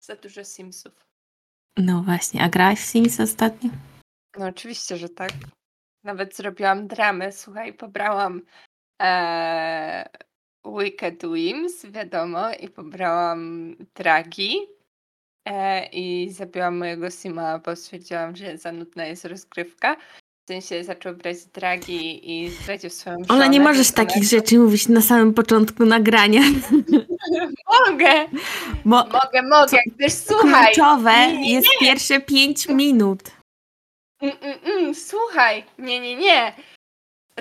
Za dużo Simsów. No właśnie, a grałaś w Sims ostatnio? No oczywiście, że tak. Nawet zrobiłam dramę, słuchaj, pobrałam e, Wicked Wims, wiadomo, i pobrałam Dragi e, i zabiłam mojego Sima, bo stwierdziłam, że za nudna jest rozgrywka. W sensie zaczął brać Dragi i zdradził swoją żonę. Ale nie możesz ona- takich rzeczy mówić na samym początku nagrania. Mogę, Bo mogę, mogę. Gdyż słuchaj, kluczowe nie, nie, jest pierwsze pięć minut. Mm, mm, mm, słuchaj, nie, nie, nie.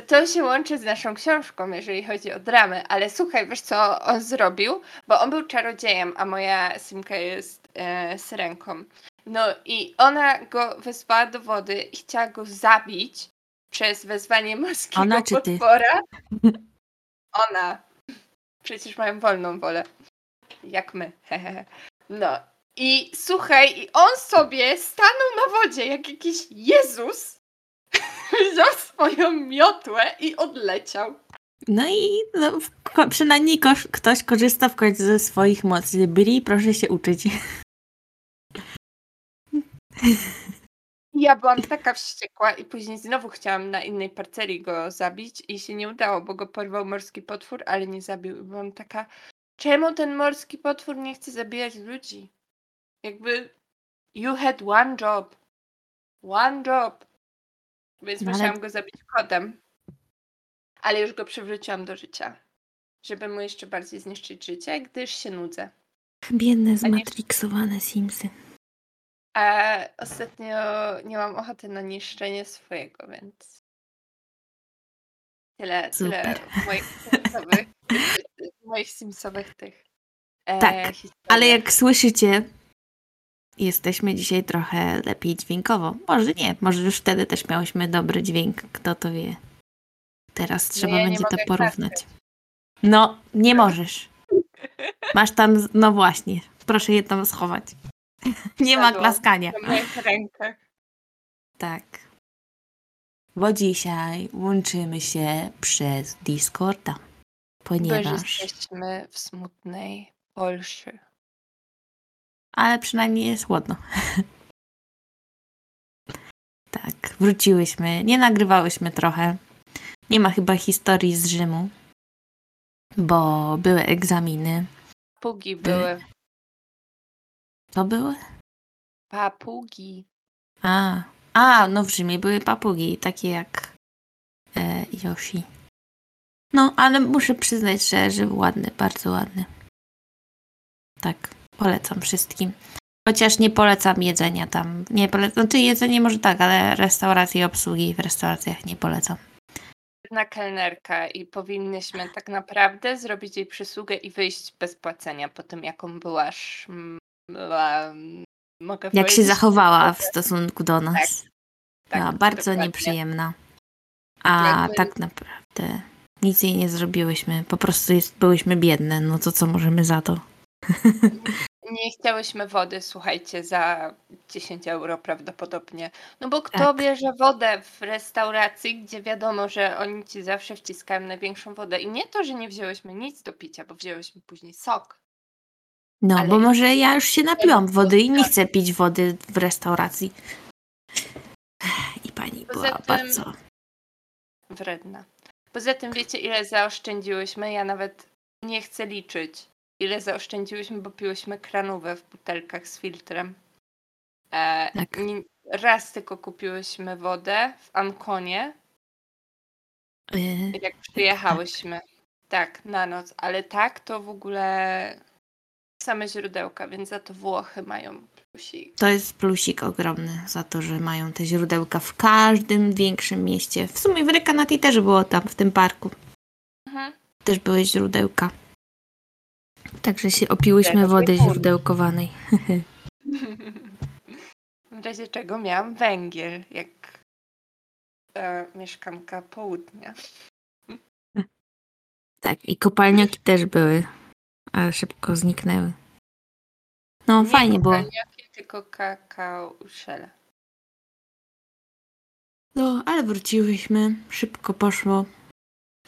To się łączy z naszą książką, jeżeli chodzi o dramę, ale słuchaj, wiesz co on zrobił? Bo on był czarodziejem, a moja Simka jest e, syrenką. No i ona go wezwała do wody i chciała go zabić przez wezwanie morskiego Ona czy ty? potwora. Ona. Przecież mają wolną wolę. Jak my. No. I słuchaj, i on sobie stanął na wodzie jak jakiś Jezus. Wziął swoją miotłę i odleciał. No i no, przynajmniej ktoś korzysta w końcu ze swoich mocy. Byli, proszę się uczyć. Ja byłam taka wściekła i później znowu chciałam na innej parceli go zabić i się nie udało, bo go porwał morski potwór, ale nie zabił. I byłam taka, czemu ten morski potwór nie chce zabijać ludzi? Jakby you had one job. One job. Więc No ale- musiałam go zabić kodem. Ale już go przywróciłam do życia. Żeby mu jeszcze bardziej zniszczyć życie, gdyż się nudzę. Biedne, zmatriksowane Simsy. A ostatnio nie mam ochoty na niszczenie swojego, więc tyle, tyle moich simsowych, moich simsowych tych e, Tak, historii. Ale jak słyszycie, jesteśmy dzisiaj trochę lepiej dźwiękowo. Może nie, może już wtedy też miałyśmy dobry dźwięk, kto to wie. Teraz trzeba nie będzie to mogę porównać. No, nie możesz. Masz tam, no właśnie, proszę je tam schować. Nie ma klaskania. Na moich rękach. Tak. Bo dzisiaj łączymy się przez Discorda, ponieważ... jesteśmy w smutnej Polsce. Ale przynajmniej jest chłodno. tak, wróciłyśmy. Nie nagrywałyśmy trochę. Nie ma chyba historii z Rzymu, bo były egzaminy. Papugi były. To były? Papugi. A, a no w Rzymie były papugi, takie jak e, Yoshi. No, ale muszę przyznać, że, że ładny, bardzo ładny. Tak, polecam wszystkim. Chociaż nie polecam jedzenia tam. Nie polecam, znaczy jedzenie może tak, ale restauracje i obsługi w restauracjach nie polecam. Jedna kelnerka i powinnyśmy tak naprawdę zrobić jej przysługę i wyjść bez płacenia po tym, jaką byłaś. Była, mogę Jak się zachowała w stosunku do nas. tak, Była bardzo dokładnie. nieprzyjemna. A tak naprawdę nic jej nie zrobiłyśmy. Po prostu jest, byłyśmy biedne. No to co możemy za to? Nie chciałyśmy wody, słuchajcie, za 10 euro prawdopodobnie. No bo kto Tak. bierze wodę w restauracji, gdzie wiadomo, że oni ci zawsze wciskają największą wodę. I nie to, że nie wzięłyśmy nic do picia, bo wzięłyśmy później sok. No, Ale bo może ja już się napiłam wody i nie tak. chcę pić wody w restauracji. I pani Poza była tym- bardzo. Wredna. Poza tym wiecie, ile zaoszczędziłyśmy? Ja nawet nie chcę liczyć, ile zaoszczędziłyśmy, bo piłyśmy kranówę w butelkach z filtrem. E, Tak. raz tylko kupiłyśmy wodę w Ankonie, y, jak przyjechałyśmy. Tak, na noc. Ale tak, to w ogóle same źródełka, więc za to Włochy mają plusik. To jest plusik ogromny za to, że mają te źródełka w każdym większym mieście. W sumie w Recanati też było tam, w tym parku. Mhm. Też były źródełka. Także się opiłyśmy Tego wody źródełkowanej. W razie czego miałam węgiel, jak e, mieszkanka południa. Tak, i kopalnioki też były, ale szybko zniknęły. No, Nie fajnie było. kopalniaki, tylko kakao uszele. No, ale wróciłyśmy, szybko poszło.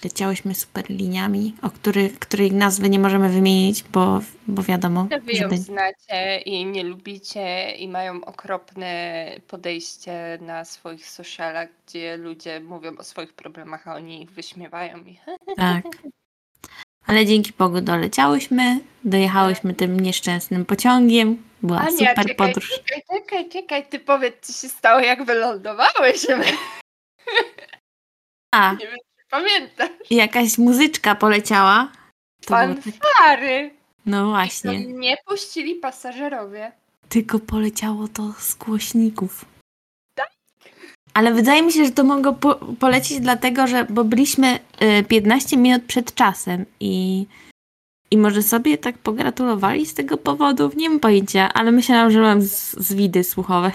leciałyśmy super liniami, o których, których nazwy nie możemy wymienić, bo, bo wiadomo, Że wy ją żeby... znacie i nie lubicie i mają okropne podejście na swoich socialach, gdzie ludzie mówią o swoich problemach, a oni ich wyśmiewają i Tak. Ale dzięki Bogu doleciałyśmy, dojechałyśmy tym nieszczęsnym pociągiem. Była Ania, super czekaj, podróż. Czekaj, czekaj, czekaj, ty powiedz, co się stało, jak wylądowałyśmy. A, Nie wiem, czy pamiętasz. jakaś muzyczka poleciała. To było tak... Fanfary. No właśnie. nie puścili pasażerowie. Tylko poleciało to z głośników. Tak? Ale wydaje mi się, że to mogło po polecieć dlatego, że bo byliśmy y, 15 minut przed czasem i, i może sobie tak pogratulowali z tego powodu. Nie mam pojęcia, ale myślałam, że mam z, zwidy słuchowe.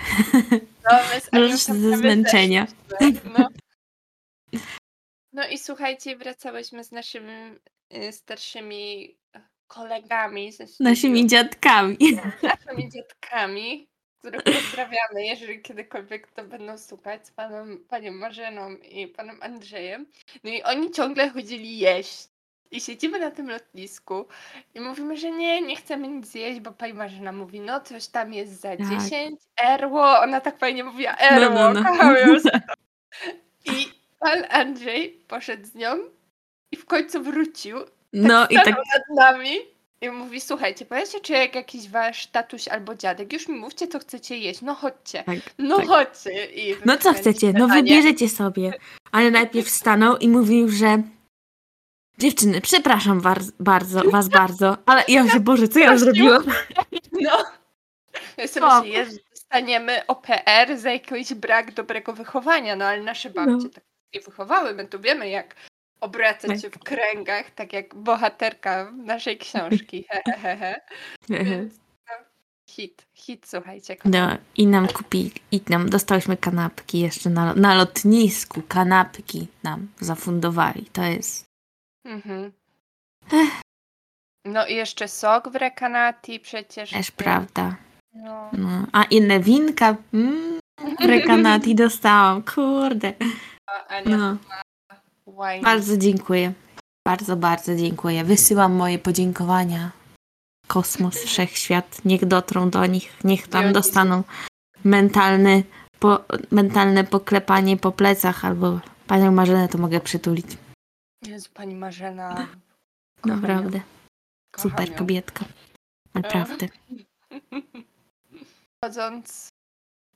No, my z ze zmęczenia. No. no i słuchajcie, wracałyśmy z naszymi y, starszymi kolegami, ze Naszymi dziadkami. naszymi dziadkami, których pozdrawiamy, jeżeli kiedykolwiek to będą słuchać, z panem, panią Marzeną i panem Andrzejem. No i oni ciągle chodzili jeść. I siedzimy na tym lotnisku i mówimy, że nie, nie chcemy nic jeść, bo pani Marzena mówi, no coś tam jest za Tak. 10, erło, ona tak fajnie mówiła, erło, no, no. za to. I pan Andrzej poszedł z nią i w końcu wrócił No i tak nad nami i mówi, słuchajcie, powiedzcie, czy jak jakiś wasz tatuś albo dziadek, już mi mówcie, co chcecie jeść, no chodźcie, tak. no tak. chodźcie. I No co chcecie? No wybierzecie sobie. Ale najpierw stanął i mówił, że dziewczyny, przepraszam was bardzo, was bardzo, ale ja się, Boże, co ja zrobiłam? No. Ja sobie O. myślę, że dostaniemy OPR za jakiś brak dobrego wychowania, no ale nasze babcie No. tak nie wychowały, my tu wiemy jak obracać się w kręgach, tak jak bohaterka naszej książki. He, he, he, he. Więc, no, hit, hit, słuchajcie. No i nam kupili, i nam dostałyśmy kanapki jeszcze na, na lotnisku, kanapki nam zafundowali. To jest, Mhm. No i jeszcze sok w rekanati przecież. też prawda. No. No. A inne winka, mm, rekanati dostałam, kurde. A Ania No. Bardzo dziękuję. Bardzo, bardzo dziękuję. Wysyłam moje podziękowania. Kosmos, wszechświat, niech dotrą do nich, niech tam dostaną mentalny, po, mentalne poklepanie po plecach albo panią Marzenę to mogę przytulić. Jezu, pani Marzena. kocham ją, Naprawdę. kocham Super kobietka. Naprawdę. Chodząc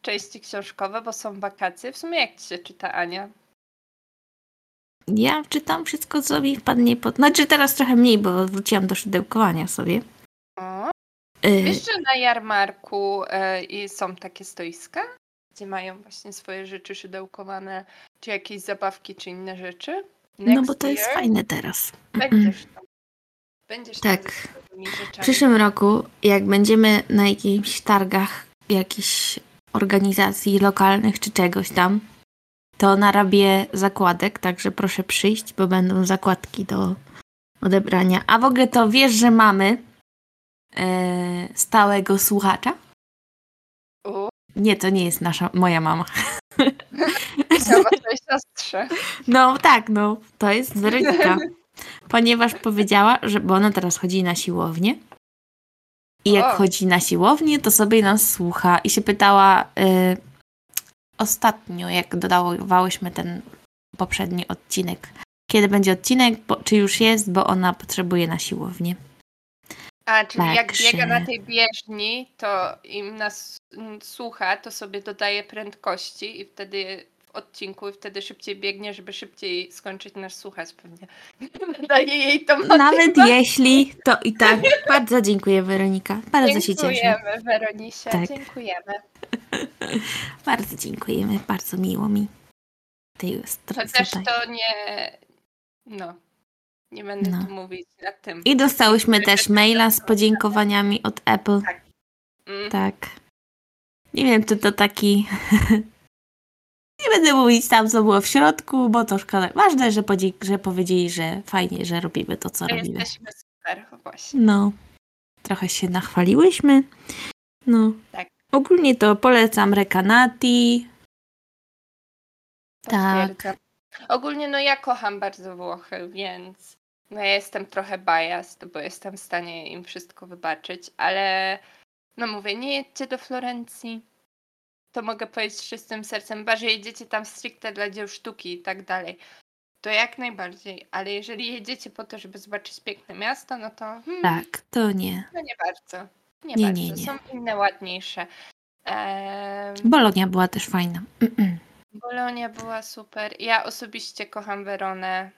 części książkowe, bo są wakacje. W sumie jak ci się czyta, Ania? Ja czytam wszystko, co mi wpadnie pod... Znaczy teraz trochę mniej, bo wróciłam do szydełkowania sobie. O, Y, wiesz, że na jarmarku i są takie stoiska, gdzie mają właśnie swoje rzeczy szydełkowane, czy jakieś zabawki, czy inne rzeczy? no Next bo to jest year fajne teraz. Będziesz tam. Będziesz Tak. tam W przyszłym roku, jak będziemy na jakichś targach jakichś organizacji lokalnych czy czegoś tam, to narabię zakładek, także proszę przyjść, bo będą zakładki do odebrania. A w ogóle to wiesz, że mamy e, stałego słuchacza? U, Nie, to nie jest nasza, moja mama. chciałam twojej siostrze. No tak, no, to jest Weronika. Ponieważ powiedziała, że, bo ona teraz chodzi na siłownię. I jak O. chodzi na siłownię, to sobie nas słucha. I się pytała y, ostatnio, jak dodawałyśmy ten poprzedni odcinek, kiedy będzie odcinek, bo, czy już jest, bo ona potrzebuje na siłownię. A, czyli jak biega na tej bieżni, to im nas słucha, to sobie dodaje prędkości i wtedy w odcinku i wtedy szybciej biegnie, żeby szybciej skończyć nas słuchać pewnie. Daje jej to Nawet jeśli, to i tak. Bardzo dziękuję, Weronika. Bardzo się cieszę. Dziękujemy, Weronisie, Tak. dziękujemy. Bardzo dziękujemy. Bardzo miło mi. Tej Chociaż tutaj. to nie... No, nie będę No. tu mówić na tym. I dostałyśmy też maila z podziękowaniami od Apple. Mm, Tak. Nie wiem, czy to taki. Nie będę mówić tam, co było w środku, bo to szkoda. Ważne, że, podzie- że powiedzieli, że fajnie, że robimy to, co to robimy. jesteśmy super, właśnie. No. Trochę się nachwaliłyśmy. No. Tak. Ogólnie to polecam Rekanati. Tak. Ogólnie no ja kocham bardzo Włochy, więc no ja jestem trochę biased, bo jestem w stanie im wszystko wybaczyć, ale no mówię, nie jedźcie do Florencji. To mogę powiedzieć z czystym sercem, chyba że jedziecie tam stricte dla dzieł sztuki i tak dalej. To jak najbardziej, ale jeżeli jedziecie po to, żeby zobaczyć piękne miasto, no to hmm, Tak, to nie. no nie bardzo. Nie, Nie, bardzo. nie, nie. Są inne ładniejsze. Em, Bolonia była też fajna. Mm-mm. Bolonia była super. Ja osobiście kocham Weronę.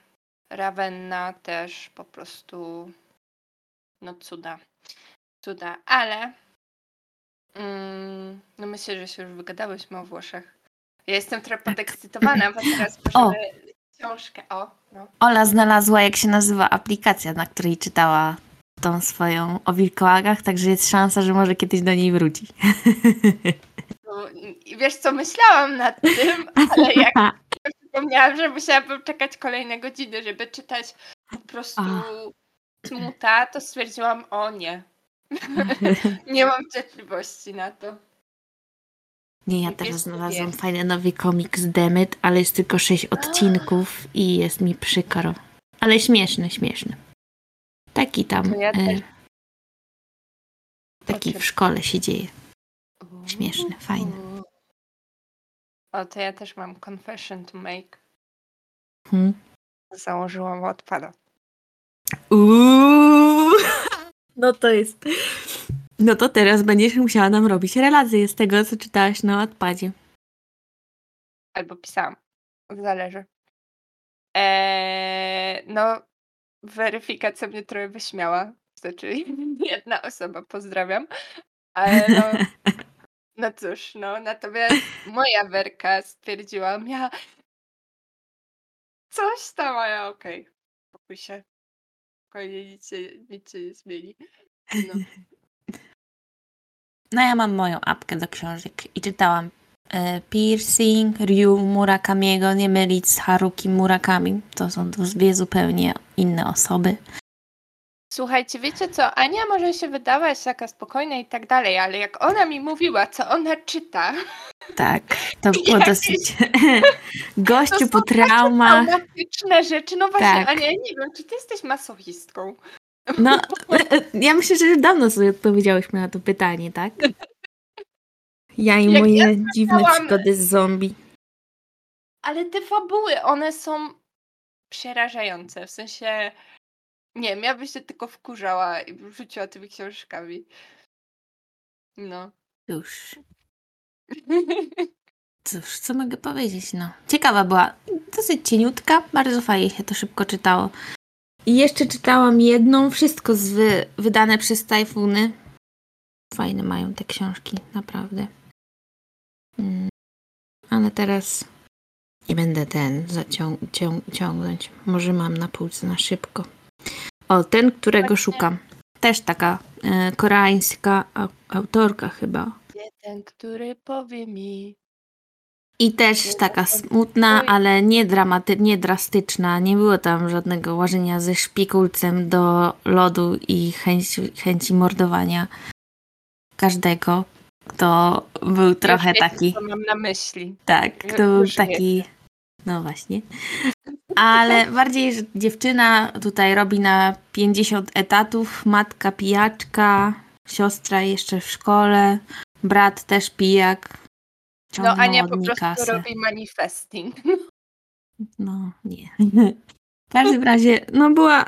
Ravenna też po prostu. No cuda. Cuda. Ale. Mm, no myślę, że się już wygadałyśmy o Włoszech. Ja jestem trochę podekscytowana, bo teraz O. możemy książkę. O, no. Ola znalazła, jak się nazywa aplikacja, na której czytała tą swoją o wilkołagach, także jest szansa, że może kiedyś do niej wróci. No, wiesz co, myślałam nad tym, ale jak przypomniałam, że musiałabym czekać kolejne godziny, żeby czytać po prostu Ach. smuta, to stwierdziłam, o nie. nie mam cierpliwości na to. Nie, ja teraz znalazłam fajny nowy komiks Demet, ale jest tylko sześć odcinków i jest mi przykro. Ale śmieszny, śmieszny. Taki tam, ja e, też- taki w szkole się dzieje. Śmieszny, fajny. O, to ja też mam confession to make. Hmm. Założyłam odpada. Uuu, no to jest... No to teraz będziesz musiała nam robić relacje z tego, co czytałaś na odpadzie. Albo pisałam. Zależy. Eee, no, weryfikacja mnie trochę wyśmiała. Znaczy, jedna osoba, pozdrawiam. Ale no, no cóż, no, natomiast moja werka stwierdziła, ja coś tam, a ja okej, spokój się. Spokojnie, nic się, nic się nie zmieni. No. No ja mam moją apkę do książek i czytałam Piercing, Ryu Murakamiego, nie mylić z Haruki Murakami. To są dwie zupełnie inne osoby. Słuchajcie, wiecie co? Ania może się wydawać taka spokojna i tak dalej, ale jak ona mi mówiła, co ona czyta, Tak, to było Jakieś- dosyć... Gościu To po traumach. traumatyczne rzeczy. No właśnie, Tak. Ania, ja nie wiem, czy ty jesteś masochistką? No, ja myślę, że dawno sobie odpowiedziałyśmy na to pytanie, tak? Ja i Jak moje ja dziwne przygody z zombie. Ale te fabuły, one są przerażające. W sensie, nie wiem, ja bym się tylko wkurzała i bym rzuciła tymi książkami. No. Cóż, cóż, co mogę powiedzieć, no. Ciekawa była, dosyć cieniutka, bardzo fajnie się to szybko czytało. I jeszcze czytałam jedną, wszystko z wy, wydane przez Tajfuny. Fajne mają te książki, naprawdę. Mm. Ale teraz nie będę ten zacią- cią- ciągnąć. Może mam na półce na szybko. O, ten, którego szukam. Też taka e, koreańska au- autorka chyba. Jeden, który powie mi. I też taka smutna, ale nie dramaty, nie drastyczna. Nie było tam żadnego łażenia ze szpikulcem do lodu i chęci, chęci mordowania każdego, kto był trochę wiecie, taki. Co mam na myśli. Tak, kto był taki. No właśnie. Ale bardziej, że dziewczyna tutaj robi na 50 etatów, matka pijaczka, siostra jeszcze w szkole, brat też pijak. No Ania od po prostu kasę. robi manifesting. No, nie. W każdym razie, no była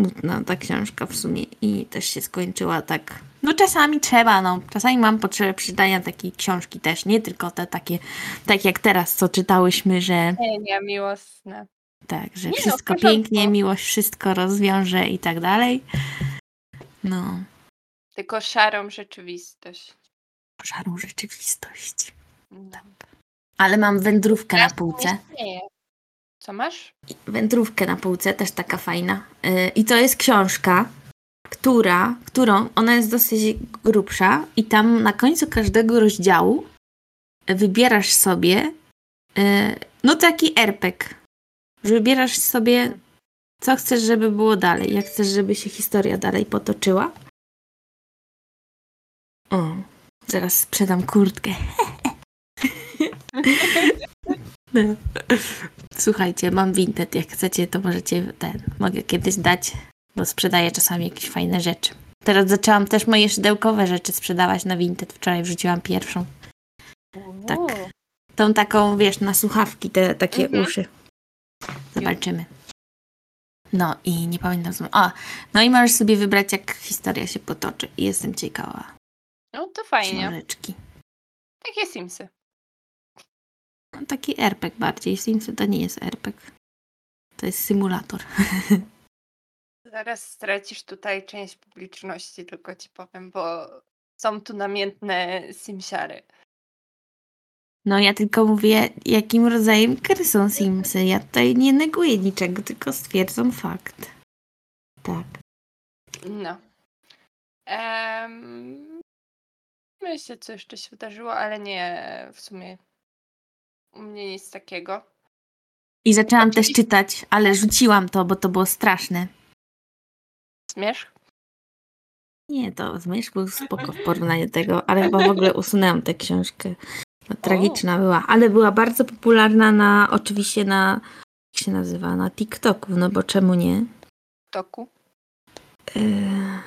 smutna ta książka w sumie i też się skończyła tak. No czasami trzeba, no. Czasami mam potrzebę przeczytania takiej książki też, nie tylko te takie, tak jak teraz, co czytałyśmy, że Nie, nie, miłosne. tak, że Nie no, wszystko porządku. pięknie, miłość wszystko rozwiąże i tak dalej. No, Tylko szarą rzeczywistość. szarą rzeczywistość. No. Ale mam wędrówkę na Ja się półce. nie. Co masz? wędrówkę na półce, też taka fajna. Yy, I to jest książka, która, którą, ona jest dosyć grubsza i tam na końcu każdego rozdziału wybierasz sobie yy, no taki erpek. Wybierasz sobie co chcesz, żeby było dalej, jak chcesz, żeby się historia dalej potoczyła. O, zaraz sprzedam kurtkę. Słuchajcie, mam Vinted. Jak chcecie, to możecie ten. Mogę kiedyś dać, bo sprzedaję czasami jakieś fajne rzeczy. Teraz zaczęłam też moje szydełkowe rzeczy sprzedawać na Vinted. Wczoraj wrzuciłam pierwszą. Tak. Tą taką, wiesz, na słuchawki, te takie Mhm. uszy. Zobaczymy. No i nie pamiętam. co- A, no i możesz sobie wybrać, jak historia się potoczy. I jestem ciekawa. No to fajnie. Książeczki. Takie Simsy. No, taki RPG bardziej. Simsy to nie jest RPG. To jest symulator. Zaraz stracisz tutaj część publiczności, tylko ci powiem, bo są tu namiętne simsiary. No ja tylko mówię, jakim rodzajem gry są Simsy. Ja tutaj nie neguję niczego, tylko stwierdzam fakt. Tak. No. Um, myślę, co jeszcze się wydarzyło, ale nie w sumie u mnie nic takiego. I zaczęłam też czytać, ale rzuciłam to, bo to było straszne. Zmierzch? Nie, to Zmierzch był spoko w porównaniu tego, ale chyba w ogóle usunęłam tę książkę. No, tragiczna była, ale była bardzo popularna na, oczywiście na, jak się nazywa, na TikToku, no bo czemu nie? Toku? Eee,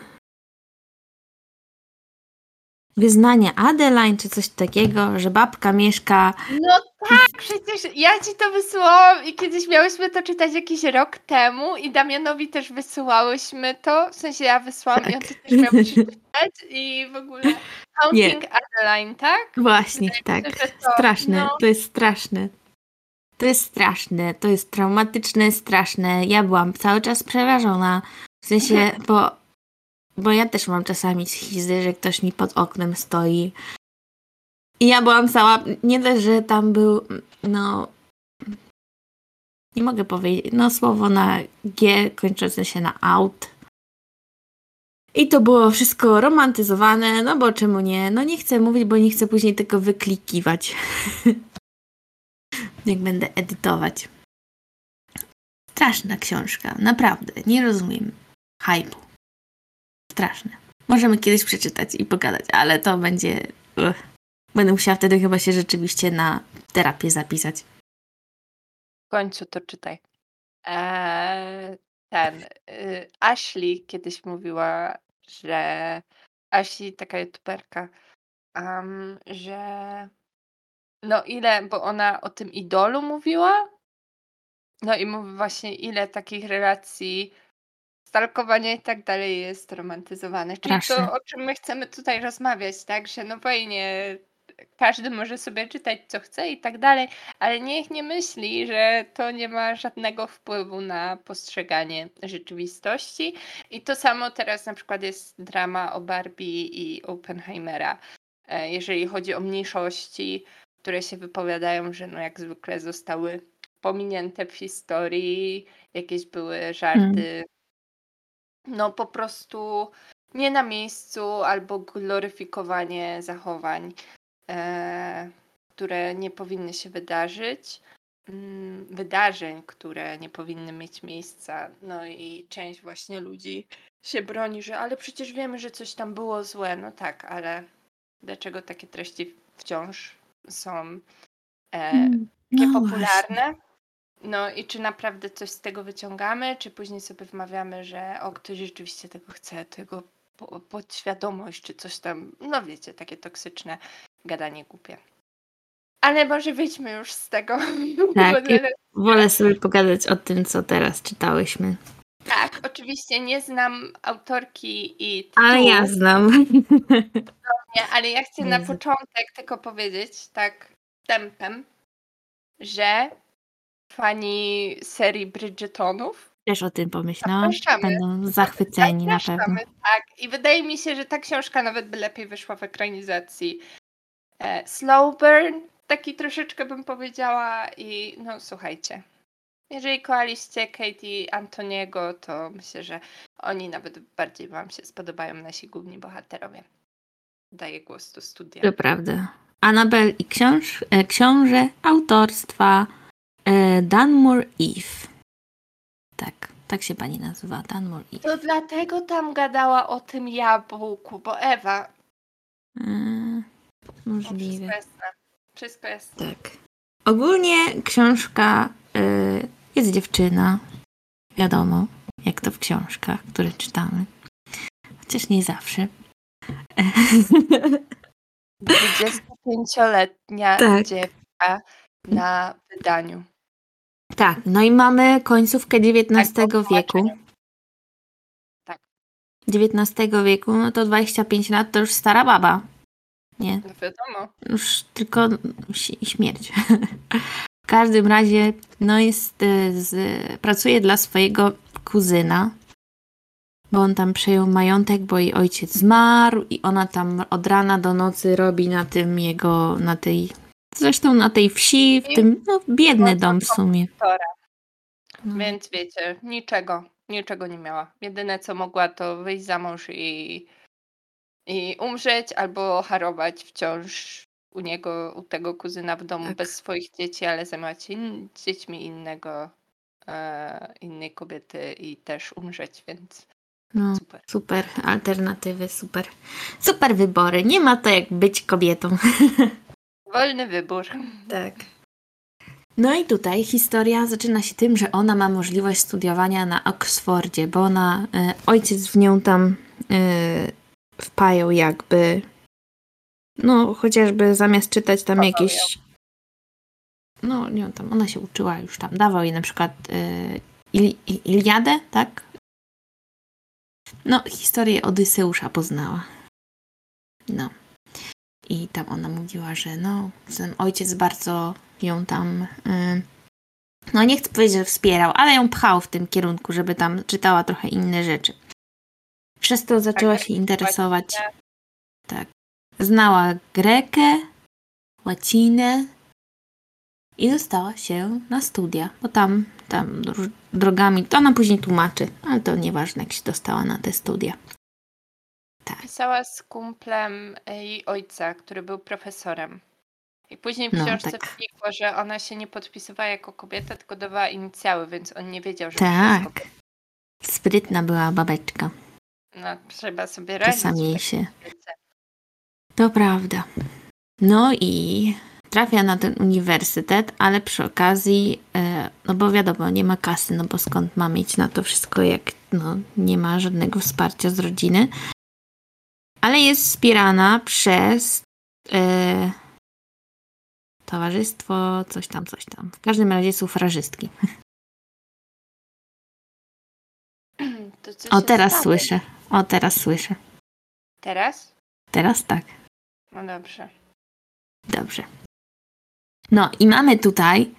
Wyznanie Adeline, czy coś takiego, że babka mieszka No tak, przecież ja ci to wysyłałam i kiedyś miałyśmy to czytać jakiś rok temu i Damianowi też wysyłałyśmy to, w sensie ja wysłałam i on to też miał przeczytać i w ogóle Counting Adeline, tak? Właśnie, Wydaje tak. się, to- Straszne, no. to jest straszne. To jest straszne, to jest traumatyczne, straszne. Ja byłam cały czas przerażona. W sensie, bo, bo ja też mam czasami schizy, że ktoś mi pod oknem stoi. I ja byłam cała, nie dość, że tam był, no, nie mogę powiedzieć, no słowo na G kończące się na out. I to było wszystko romantyzowane, no bo czemu nie? No nie chcę mówić, bo nie chcę później tego wyklikiwać. Jak będę edytować. Straszna książka, naprawdę. Nie rozumiem hype'u. Straszne. Możemy kiedyś przeczytać i pogadać, ale to będzie... Będę musiała wtedy chyba się rzeczywiście na terapię zapisać. W końcu to czytaj. Eee, ten. Y, Ashley kiedyś mówiła, że. Ashley, taka youtuberka, am, że. No ile, bo ona o tym idolu mówiła. No i mówi właśnie, ile takich relacji, stalkowania i tak dalej jest romantyzowane. Czyli to, o czym my chcemy tutaj rozmawiać, tak? Że no fajnie, każdy może sobie czytać co chce i tak dalej, ale niech nie myśli, że to nie ma żadnego wpływu na postrzeganie rzeczywistości. I to samo teraz na przykład jest drama o Barbie i Oppenheimera. E, Jeżeli chodzi o mniejszości, które się wypowiadają, że no jak zwykle zostały pominięte w historii, jakieś były żarty, no po prostu nie na miejscu, albo gloryfikowanie zachowań, e, które nie powinny się wydarzyć, mm, wydarzeń, które nie powinny mieć miejsca. No i część właśnie ludzi się broni, że ale przecież wiemy, że coś tam było złe. No tak, ale dlaczego takie treści wciąż są e, takie No i czy naprawdę coś z tego wyciągamy, czy później sobie wmawiamy, że o, ktoś rzeczywiście tego chce, tego po, podświadomość, czy coś tam, no wiecie, takie toksyczne gadanie głupie. Ale może wyjdźmy już z tego. Tak, Wolę sobie pogadać o tym, co teraz czytałyśmy. tak, oczywiście nie znam autorki i tytułu, Ale ja znam. nie, ale ja chcę na początek tylko powiedzieć, tak tempem, że fani serii Bridgetonów Też o tym pomyślałam. Zapraszamy. Będą zachwyceni na pewno. Tak, i wydaje mi się, że ta książka nawet by lepiej wyszła w ekranizacji. E, slow burn, taki troszeczkę bym powiedziała i no słuchajcie, jeżeli kochaliście Katie Antoniego, to myślę, że oni nawet bardziej wam się spodobają, nasi główni bohaterowie. Daję głos do studia. To prawda. Anabel i książ, e, książę autorstwa Dunmore Eve. Tak, tak się pani nazywa, Dunmore Eve. To dlatego tam gadała o tym jabłku, bo Ewa, E, no, możliwe. wszystko jasne. Tak. ogólnie książka y, jest dziewczyna. Wiadomo, jak to w książkach, które czytamy. Chociaż nie zawsze. 25-letnia Tak. dziewka na wydaniu. Tak, no i mamy końcówkę XIX Tak, wieku. Tak. XIX wieku, no to 25 lat to już stara baba. Nie, No wiadomo. już tylko śmierć. W każdym razie, no jest, y, z, pracuje dla swojego kuzyna, bo on tam przejął majątek, bo jej ojciec zmarł i ona tam od rana do nocy robi na tym jego, na tej, zresztą na tej wsi, w tym, no biedny dom w sumie. No. Więc wiecie, niczego, niczego nie miała. Jedyne co mogła to wyjść za mąż i, i umrzeć albo harować wciąż u niego, u tego kuzyna w domu Tak. bez swoich dzieci, ale zajmować się in, dziećmi innego, e, innej kobiety i też umrzeć, więc No, super. super alternatywy, super. Super wybory. Nie ma to jak być kobietą. Wolny wybór. Tak. No i tutaj historia zaczyna się tym, że ona ma możliwość studiowania na Oksfordzie, bo ona, e, ojciec w nią tam e, wpajał jakby, no chociażby zamiast czytać tam jakieś, no nie wiem, tam ona się uczyła już tam, dawał jej na przykład Il, Il, Iliadę, tak? No, historię Odyseusza poznała. No. I tam ona mówiła, że no, ten ojciec bardzo ją tam, y, no nie chcę powiedzieć, że wspierał, ale ją pchał w tym kierunku, żeby tam czytała trochę inne rzeczy. Przez to zaczęła Tak, się interesować. Tak. Znała grekę, łacinę i dostała się na studia, bo tam, tam dro- drogami, to ona później tłumaczy, ale to nieważne, jak się dostała na te studia. Tak. Pisała z kumplem jej ojca, który był profesorem. I później w No, książce tak. wynikło, że ona się nie podpisywała jako kobieta, tylko dawała inicjały, więc on nie wiedział, że Tak. Sprytna była babeczka. No, trzeba sobie radzić. Czasami się. To prawda. No i trafia na ten uniwersytet, ale przy okazji, e, no bo wiadomo, nie ma kasy, no bo skąd ma mieć na to wszystko, jak no, nie ma żadnego wsparcia z rodziny. Ale jest wspierana przez e, towarzystwo, coś tam, coś tam. W każdym razie sufrażystki. O, teraz stało? słyszę. O, teraz słyszę. Teraz? Teraz tak. No dobrze. Dobrze. No i mamy tutaj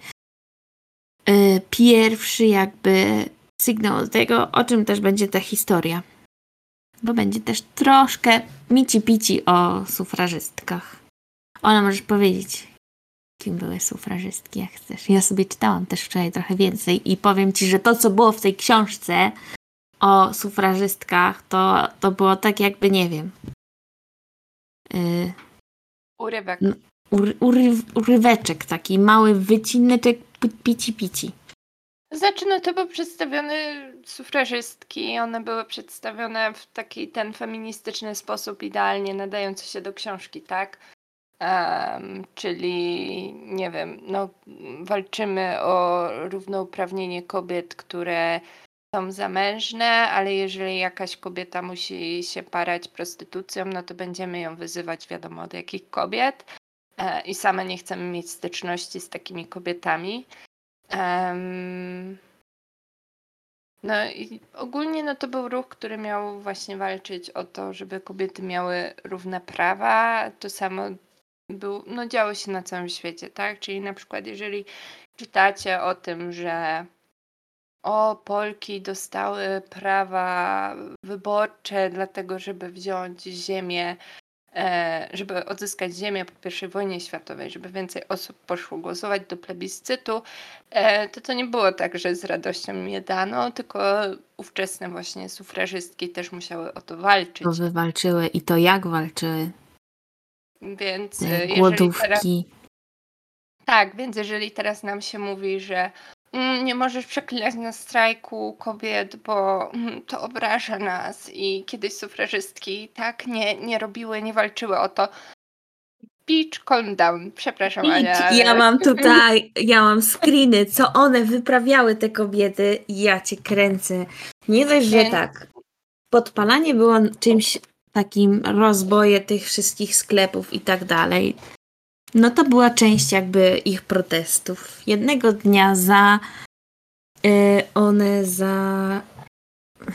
y, pierwszy jakby sygnał tego, o czym też będzie ta historia. Bo będzie też troszkę mici-pici o sufrażystkach. Ona możesz powiedzieć, kim były sufrażystki, jak chcesz. Ja sobie czytałam też wczoraj trochę więcej i powiem ci, że to, co było w tej książce o sufrażystkach, to, to było tak jakby, nie wiem, y, Urywek. Ury, uryw, uryweczek, taki mały wycineczek pici pici. Znaczy, no to były przedstawione sufrażystki. One były przedstawione w taki ten feministyczny sposób, idealnie nadający się do książki, tak? Em, czyli, nie wiem, no, walczymy o równouprawnienie kobiet, które są zamężne, ale jeżeli jakaś kobieta musi się parać prostytucją, no to będziemy ją wyzywać, wiadomo, od jakich kobiet. E, I same nie chcemy mieć styczności z takimi kobietami. Em, no i ogólnie no to był ruch, który miał właśnie walczyć o to, żeby kobiety miały równe prawa. To samo był, no działo się na całym świecie, tak? Czyli na przykład jeżeli czytacie o tym, że o, Polki dostały prawa wyborcze dlatego, żeby wziąć ziemię żeby odzyskać ziemię po I wojnie światowej, żeby więcej osób poszło głosować do plebiscytu, e, to to nie było tak, że z radością je dano, tylko ówczesne właśnie sufrażystki też musiały o to walczyć. To wywalczyły i to jak walczyły. Więc e, jeżeli teraz, głodówki. tak, więc jeżeli teraz nam się mówi, że nie możesz przeklinać na strajku kobiet, bo mm, to obraża nas i kiedyś sufrażystki tak nie, nie robiły, nie walczyły o to, Beach, calm down. Przepraszam, Ania. Idź, Ale... Ja mam tutaj, ja mam screeny, co one wyprawiały, te kobiety, ja cię kręcę. Nie dość, że tak. Podpalanie było czymś takim, rozboje tych wszystkich sklepów i tak dalej. No to była część jakby ich protestów. Jednego dnia za y, one za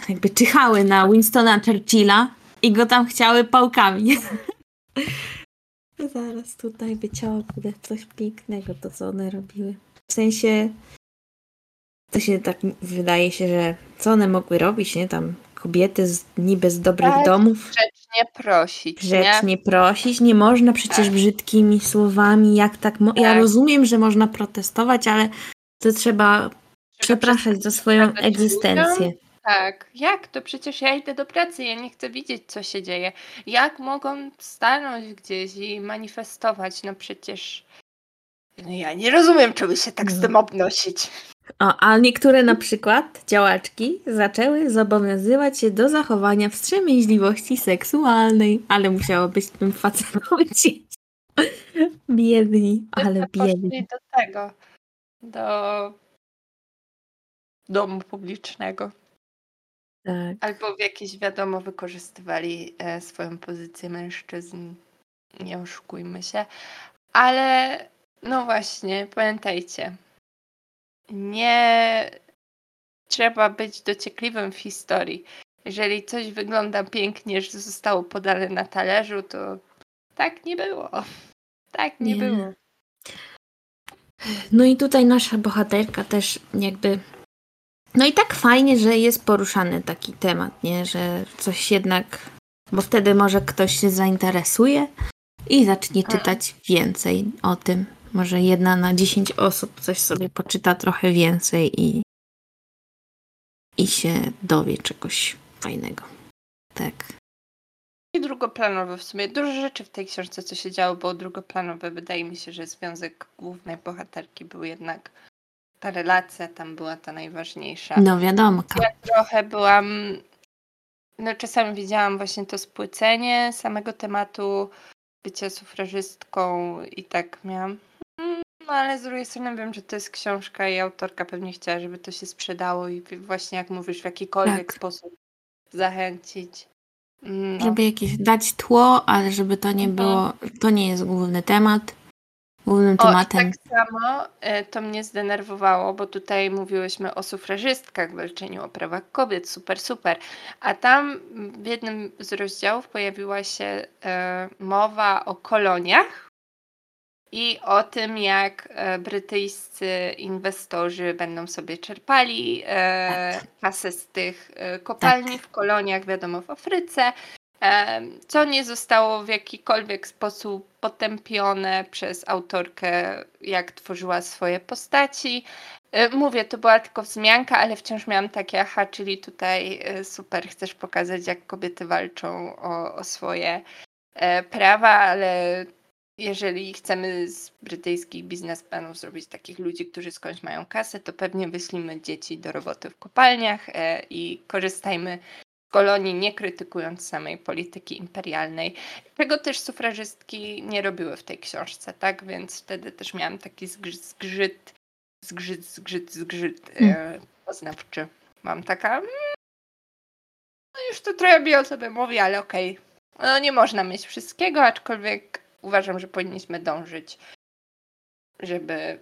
jakby czyhały na Winstona Churchilla i go tam chciały pałkami. Zaraz tutaj kurde coś pięknego to, co one robiły. W sensie to się tak wydaje się, że co one mogły robić, nie? Tam kobiety z, niby z dobrych Tak. domów Grzecznie prosić, nie? grzecznie prosić. Nie można przecież Tak. brzydkimi słowami, jak tak. Mo- ja Tak. rozumiem, że można protestować, ale to trzeba przepraszać za swoją egzystencję. Tak, jak? To przecież ja idę do pracy, ja nie chcę widzieć, co się dzieje. Jak mogą stanąć gdzieś i manifestować? No przecież. No ja nie rozumiem, czemu się tak z No. tym obnosić. O, a niektóre na przykład działaczki zaczęły zobowiązywać się do zachowania wstrzemięźliwości seksualnej, ale musiało być tym facetom dzieci. Biedni, ale biedni. Do tego. Do domu publicznego. Tak. Albo w jakieś, wiadomo, wykorzystywali e, swoją pozycję mężczyzn. Nie oszukujmy się. Ale no właśnie, pamiętajcie. Nie trzeba być dociekliwym w historii. Jeżeli coś wygląda pięknie, że zostało podane na talerzu, to tak nie było. Tak nie, Nie. było. No i tutaj nasza bohaterka też jakby. No i tak fajnie, że jest poruszany taki temat, nie? Że coś jednak. Bo wtedy może ktoś się zainteresuje i zacznie Mhm. czytać więcej o tym. Może jedna na dziesięć osób coś sobie poczyta trochę więcej i. i się dowie czegoś fajnego. Tak. I drugoplanowe w sumie. Dużo rzeczy w tej książce, co się działo, było drugoplanowe. Wydaje mi się, że związek głównej bohaterki był jednak ta relacja tam była ta najważniejsza. No wiadomo. Ja trochę byłam. No, czasami widziałam właśnie to spłycenie samego tematu bycia sufrażystką i tak miałam. "Mm", No ale z drugiej strony wiem, że to jest książka i autorka pewnie chciała, żeby to się sprzedało i właśnie jak mówisz, w jakikolwiek Tak. sposób zachęcić. No. Żeby jakieś dać tło, ale żeby to nie Mhm. było. To nie jest główny temat. Głównym O, tematem. tak samo e, to mnie zdenerwowało, bo tutaj mówiłyśmy o sufrażystkach, walczeniu o prawach kobiet, super, super. A tam w jednym z rozdziałów pojawiła się e, mowa o koloniach i o tym, jak e, brytyjscy inwestorzy będą sobie czerpali e, kasę z tych e, kopalni w koloniach, wiadomo, w Afryce. Em, co nie zostało w jakikolwiek sposób potępione przez autorkę, jak tworzyła swoje postaci. E, Mówię, to była tylko wzmianka, ale wciąż miałam takie aha, czyli tutaj e, super, chcesz pokazać, jak kobiety walczą o, o swoje e, prawa, ale jeżeli chcemy z brytyjskich biznesmenów zrobić takich ludzi, którzy skądś mają kasę, to pewnie wyślimy dzieci do roboty w kopalniach e, i korzystajmy z kolonii, nie krytykując samej polityki imperialnej, czego też sufrażystki nie robiły w tej książce, tak? Więc wtedy też miałam taki zgrzyt, zgrzyt, zgrzyt, zgrzyt, zgrzyt e, poznawczy. Mam taka, mm, no już to trochę mi o sobie mówi, ale okej. No nie można mieć wszystkiego, aczkolwiek uważam, że powinniśmy dążyć, żeby,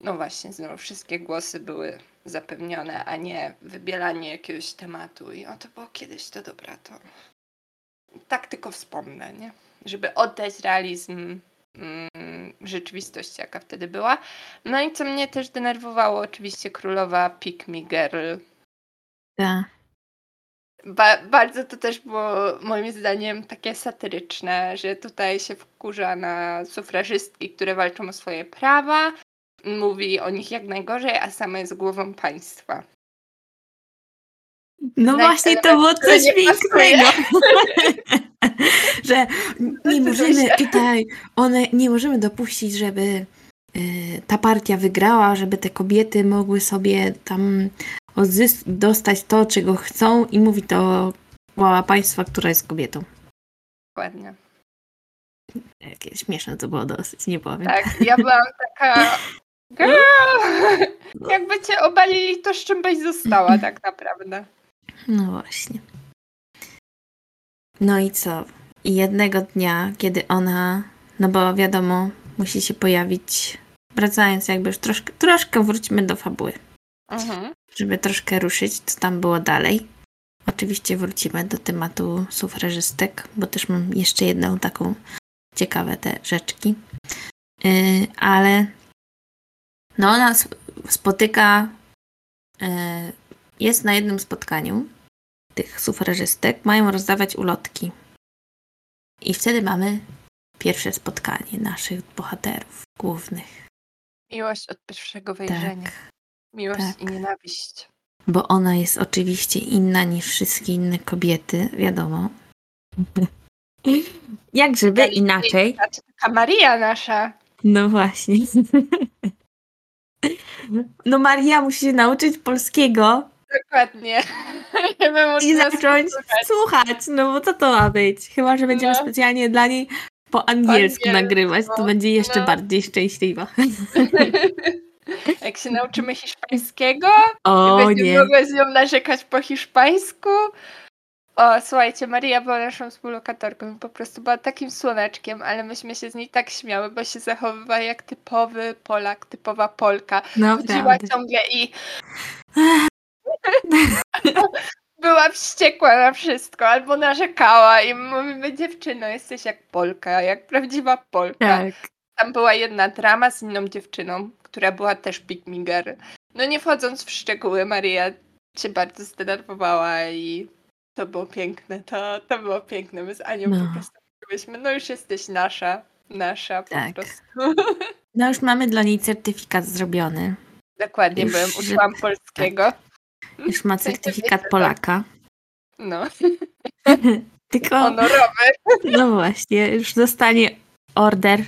no właśnie, znowu wszystkie głosy były zapewnione, a nie wybielanie jakiegoś tematu i o to było kiedyś, to dobra, to tak tylko wspomnę, nie? Żeby oddać realizm mm, rzeczywistości, jaka wtedy była. No i co mnie też denerwowało, oczywiście królowa Pick Me Girl. Tak. Ba- bardzo to też było moim zdaniem takie satyryczne, że tutaj się wkurza na sufrażystki, które walczą o swoje prawa, mówi o nich jak najgorzej, a sama jest głową państwa. No właśnie, to było coś nie pięknego. że nie Zdecyduj możemy tutaj, one nie możemy dopuścić, żeby y, ta partia wygrała, żeby te kobiety mogły sobie tam odzys- dostać to, czego chcą i mówi to głowa państwa, która jest kobietą. Dokładnie. Jakie śmieszne to było dosyć, nie powiem. Tak, ja byłam taka. Girl! Jakby cię obalili, to z czym byś została, tak naprawdę. No właśnie. No i co? I jednego dnia, kiedy ona, no bo wiadomo, musi się pojawić, wracając jakby już troszkę, troszkę wróćmy do fabuły, Mhm. żeby troszkę ruszyć, co tam było dalej. Oczywiście wrócimy do tematu sufrażystek, bo też mam jeszcze jedną taką ciekawe te rzeczki. Yy, ale no ona sp- spotyka, yy, jest na jednym spotkaniu tych sufrażystek, mają rozdawać ulotki. I wtedy mamy pierwsze spotkanie naszych bohaterów głównych. Miłość od pierwszego wejrzenia. Tak, Miłość tak. i nienawiść. bo ona jest oczywiście inna niż wszystkie inne kobiety, wiadomo. Jak żeby Tak, inaczej? Znaczy, taka Maria nasza. No właśnie. No Maria musi się nauczyć polskiego Dokładnie. I zacząć słuchać. słuchać, no bo co to ma być? Chyba, że będziemy No. specjalnie dla niej po angielsku angielsku, nagrywać, to będzie jeszcze no. bardziej szczęśliwa. Jak się nauczymy hiszpańskiego, O i będziemy nie. mogły z nią narzekać po hiszpańsku. O, słuchajcie, Maria była naszą współlokatorką i po prostu była takim słoneczkiem, ale myśmy się z niej tak śmiały, bo się zachowywała jak typowy Polak, typowa Polka. Chodziła Naprawdę. ciągle i była wściekła na wszystko, albo narzekała i mówimy, dziewczyno, jesteś jak Polka, jak prawdziwa Polka. Tak. Tam była jedna drama z inną dziewczyną, która była też pigmiger. No nie wchodząc w szczegóły, Maria się bardzo zdenerwowała i to było piękne, to, to było piękne. My z Anią No. po prostu mówiłyśmy, no już jesteś nasza, nasza po Tak. prostu. No już mamy dla niej certyfikat zrobiony. Dokładnie, Już, byłem, że- uczyłam polskiego. Już ma certyfikat tak. Polaka. No, Tylko, honorowy. no właśnie, już dostanie order,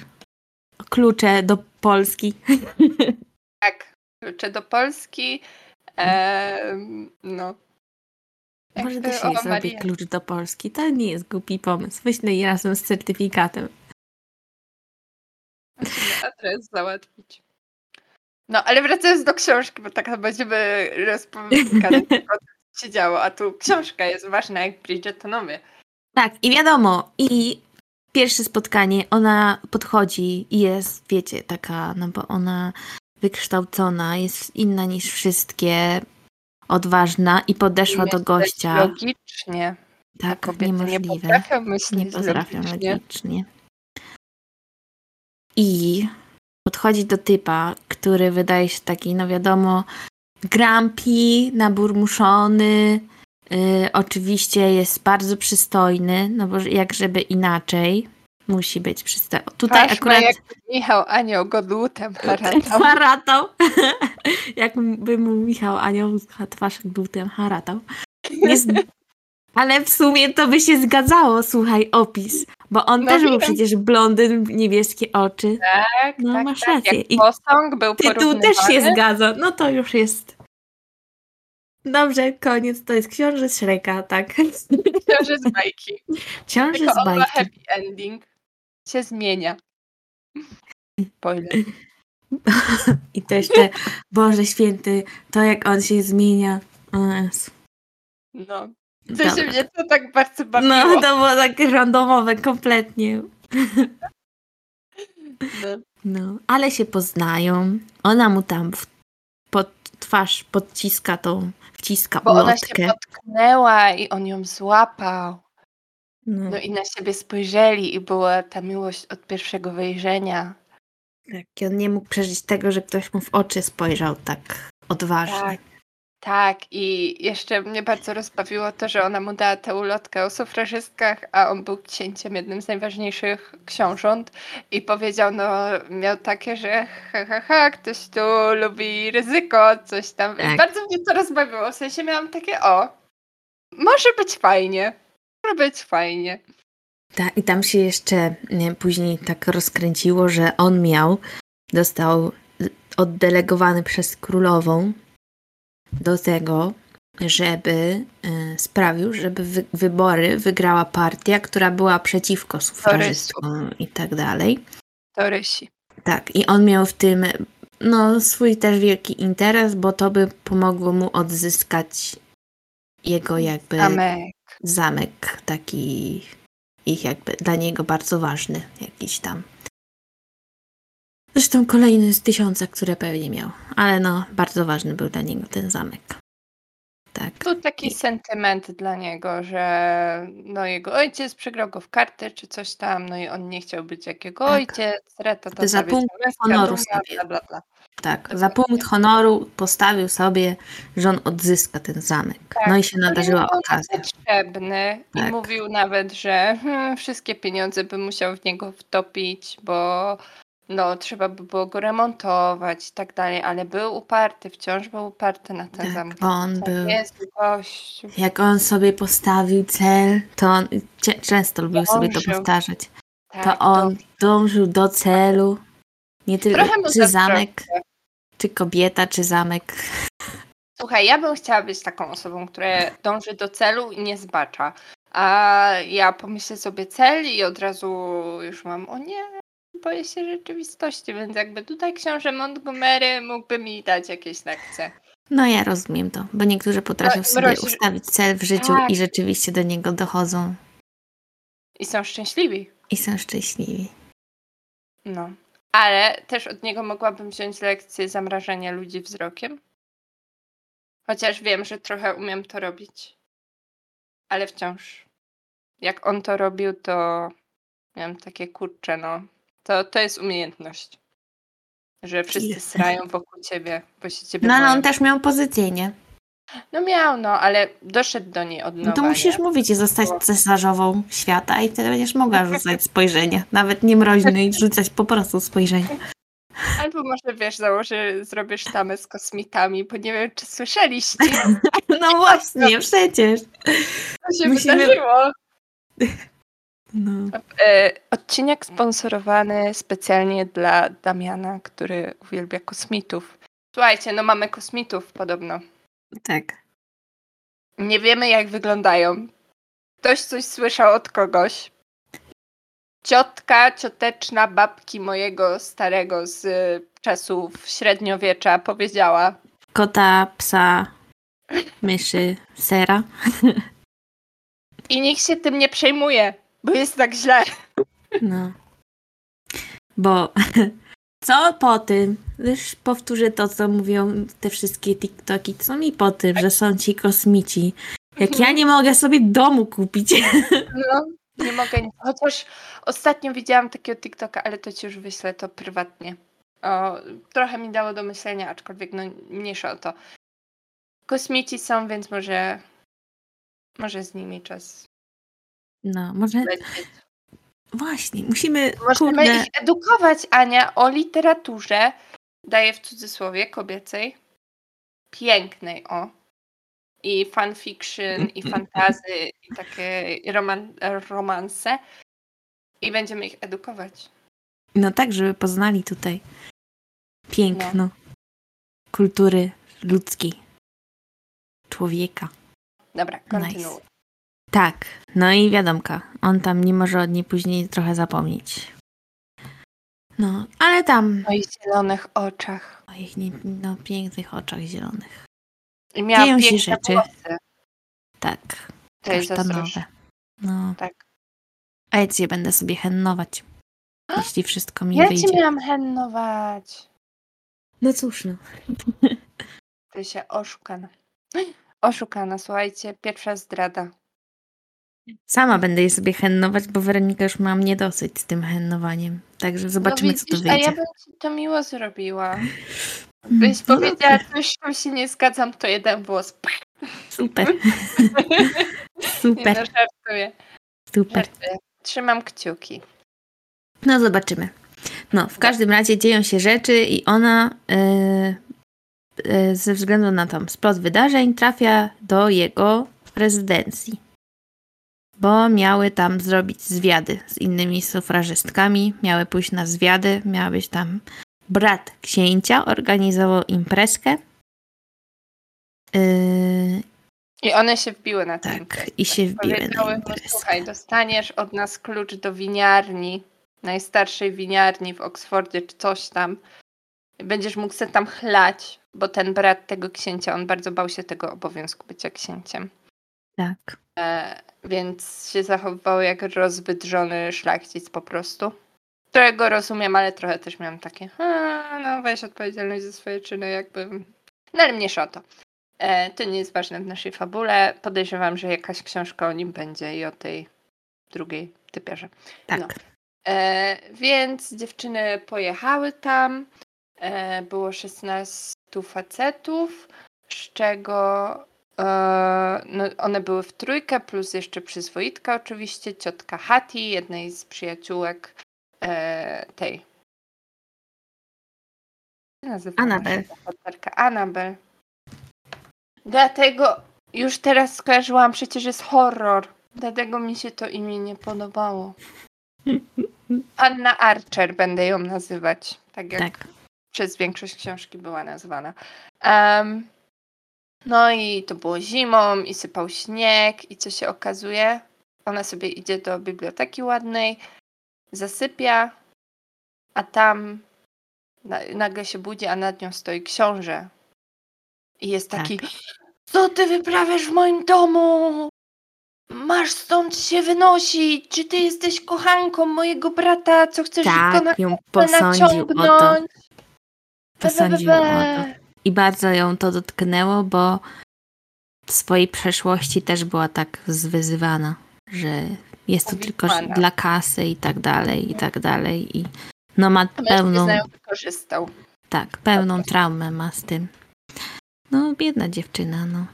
klucze do Polski. Tak, klucze do Polski. Em, no. Może Jakby, też zrobię klucz do Polski. To nie jest głupi pomysł. Wyślę jej razem z certyfikatem. Musimy adres załatwić. No, ale wracając do książki, bo tak będziemy rozpowiadać o tym, co się działo, a tu książka jest ważna jak Bridgertonowie. Tak, i wiadomo, i pierwsze spotkanie, ona podchodzi i jest, wiecie, taka, no bo ona wykształcona, jest inna niż wszystkie, odważna i podeszła do Myśleć gościa. Logicznie. Tak, kobiety nie niemożliwe. potrafią myśleć Nie potrafią logicznie. logicznie. I podchodzi do typa, który wydaje się taki, no wiadomo, grumpy, naburmuszony. Yy, oczywiście jest bardzo przystojny, no bo jak żeby inaczej. Musi być przystojny. Tutaj Patrz, akurat jak Michał Anioł go dłutem haratał. haratał. Jakby mu Michał Anioł twarz glutem haratał. Jest... Ale w sumie to by się zgadzało, słuchaj, opis. Bo on No też był wiem. przecież blondyn, niebieskie oczy. Tak, No, tak, masz tak. rację. Jak I posąg był tytuł też się zgadza. No to już jest. Dobrze, koniec. To jest książę z Shreka, tak. Książę z bajki. Książę Tylko z ma bajki. happy ending. Się zmienia. Spoiler. I to jeszcze, Boże Święty, to jak on się zmienia. No. Co się Dobra. mnie to tak bardzo bawiło. No, to było takie randomowe kompletnie. No. No, ale się poznają. Ona mu tam w, pod twarz podciska tą, wciska Bo ona się ulotkę. potknęła i on ją złapał. No, No i na siebie spojrzeli i była ta miłość od pierwszego wejrzenia. tak, i on nie mógł przeżyć tego, że ktoś mu w oczy spojrzał tak odważnie. Tak. Tak, i jeszcze mnie bardzo rozbawiło to, że ona mu dała tę ulotkę o sufrażystkach, a on był księciem, jednym z najważniejszych książąt i powiedział, no miał takie, że ha, ha, ha, ktoś tu lubi ryzyko, coś tam. Tak. Bardzo mnie to rozbawiło, w sensie miałam takie, o, może być fajnie, może być fajnie. Tak, i tam się jeszcze nie, później tak rozkręciło, że on miał, dostał y, oddelegowany przez królową do tego, żeby y, sprawił, żeby wy, wybory wygrała partia, która była przeciwko sufrażystom i tak dalej. Torysi. Tak, i on miał w tym no, swój też wielki interes, bo to by pomogło mu odzyskać jego jakby Zamek. zamek taki ich jakby dla niego bardzo ważny jakiś tam. Zresztą kolejny z tysiąca, które pewnie miał, ale no bardzo ważny był dla niego ten zamek. Tak. Był taki sentyment dla niego, że no jego ojciec przegrał go w karty czy coś tam, no i on nie chciał być jak jego Tak. ojciec, reta Ty za punkt honoru sobie. bla, bla, bla. Tak, za punkt honoru postawił sobie, że on odzyska ten zamek. No i się nadarzyła okazja. potrzebny i Tak. mówił nawet, że hmm, wszystkie pieniądze by musiał w niego wtopić, bo no trzeba by było go remontować i tak dalej, ale był uparty, wciąż był uparty na ten Tak, zamek. on To był. jest gościu. Jak on sobie postawił cel, to on często lubił sobie to Dążył. powtarzać. Tak, To on dążył do celu. Nie tylko Trochę czy zamek, czy kobieta, czy zamek. Słuchaj, ja bym chciała być taką osobą, która dąży do celu i nie zbacza. A ja pomyślę sobie cel i od razu już mam, o nie, boję się rzeczywistości, więc jakby tutaj książę Montgomery mógłby mi dać jakieś lekcje. No ja rozumiem to, bo niektórzy potrafią No, sobie mrozi- ustawić cel w życiu Tak. i rzeczywiście do niego dochodzą I są szczęśliwi. i są szczęśliwi. No. Ale też od niego mogłabym wziąć lekcję zamrażania ludzi wzrokiem. Chociaż wiem, że trochę umiem to robić. Ale wciąż. Jak on to robił, to miałam takie kurcze, no. To, to jest umiejętność. Że wszyscy srają wokół ciebie, bo się ciebie No ale boją. on też miał pozycję, nie? No miał, no, ale doszedł do niej od nowa. No to musisz nie? mówić i zostać cesarzową świata i wtedy będziesz mogła rzucać spojrzenia. Nawet nie mroźny i rzucać po prostu spojrzenia. Albo może, wiesz, założę, zrobisz tamę z kosmitami, bo nie wiem, czy słyszeliście, No właśnie, przecież. co się Musimy- wydarzyło. No. E, odcinek sponsorowany specjalnie dla Damiana, który uwielbia kosmitów. Słuchajcie, no mamy kosmitów podobno. Tak. Nie wiemy, jak wyglądają. Ktoś coś słyszał od kogoś. Ciotka, cioteczna babki mojego starego z czasów średniowiecza powiedziała, Kota, psa, myszy, sera. i nikt się tym nie przejmuje, bo jest tak źle. No. Bo co po tym? Już powtórzę to, co mówią te wszystkie TikToki. Co mi po tym, że są ci kosmici? Jak ja nie mogę sobie domu kupić. No, nie mogę. Chociaż ostatnio widziałam takiego TikToka, ale to ci już wyślę to prywatnie. O, trochę mi dało do myślenia, aczkolwiek no mniejsza o to. Kosmici są, więc może może z nimi czas No, może właśnie, musimy, Możemy kurde, ich edukować, Ania, o literaturze, daję w cudzysłowie, kobiecej, pięknej, o. I fanfiction, i fantazy, i takie roman romanse. I będziemy ich edukować. no tak, żeby poznali tutaj piękno kultury ludzkiej, człowieka. Dobra, kontynuuj. Tak, no i wiadomka, on tam nie może od niej później trochę zapomnieć. No, ale tam W moich zielonych oczach. o ich nie, no, pięknych oczach zielonych. I miała Dzieją się piękne rzeczy. włosy. Tak, To jest kasztanowe. No. Tak. A ja cię będę sobie hennować, jeśli wszystko mi Ja wyjdzie. ci miałam hennować. No cóż, no. Ty się oszukana. Oszukana, słuchajcie, pierwsza zdrada. Sama będę je sobie hennować, bo Weronika już ma mnie dosyć z tym hennowaniem. Także zobaczymy, no co tu widzisz, A wyjdzie. ja bym ci to miło zrobiła. Byś No powiedziała coś, z czym się nie zgadzam, to jeden włos. Pach, Super. Nie no, Super, żartuję, super. żartuję. Trzymam kciuki. No zobaczymy. No, w każdym razie dzieją się rzeczy i ona e, e, ze względu na tam splot wydarzeń trafia do jego rezydencji. Bo miały tam zrobić zwiady z innymi sufrażystkami, miały pójść na zwiady, miała być tam brat księcia, organizował imprezkę. Yy, I one się wbiły na Tak, imprezę. i się wbiły na mu, imprezę. słuchaj, dostaniesz od nas klucz do winiarni, najstarszej winiarni w Oksfordzie, czy coś tam. Będziesz mógł sobie tam chlać, bo ten brat tego księcia, on bardzo bał się tego obowiązku bycia księciem. Tak. E, więc się zachowywał jak rozwydrzony szlachcic po prostu. Którego rozumiem, ale trochę też miałam takie, "A, no weź odpowiedzialność za swoje czyny, jakby. No ale mniejsza o to. E, to nie jest ważne w naszej fabule. Podejrzewam, że jakaś książka o nim będzie i o tej drugiej typierze. Tak. No. E, więc dziewczyny pojechały tam. E, było 16 facetów, z czego no, one były w trójkę, plus jeszcze przyzwoitka oczywiście, ciotka Hati, jednej z przyjaciółek e, tej. Bohaterka? Annabel. Dlatego już teraz skojarzyłam, przecież jest horror. Dlatego mi się to imię nie podobało. Anna Archer będę ją nazywać. Tak jak Tak. przez większość książki była nazwana. Em, no i to było zimą i sypał śnieg i co się okazuje? Ona sobie idzie do biblioteki ładnej, zasypia, a tam na, nagle się budzi, a nad nią stoi książę. I jest taki, co ty wyprawiasz w moim domu? Masz stąd się wynosić! Czy ty jesteś kochanką mojego brata, co chcesz go na Tak, ją posądził o to. naciągnąć? Posądził o to. I bardzo ją to dotknęło, bo w swojej przeszłości też była tak zwyzywana, że jest to tylko dla kasy i tak dalej, i tak dalej. I no ma pełną, wykorzystał. tak, pełną traumę ma z tym. No, biedna dziewczyna, no.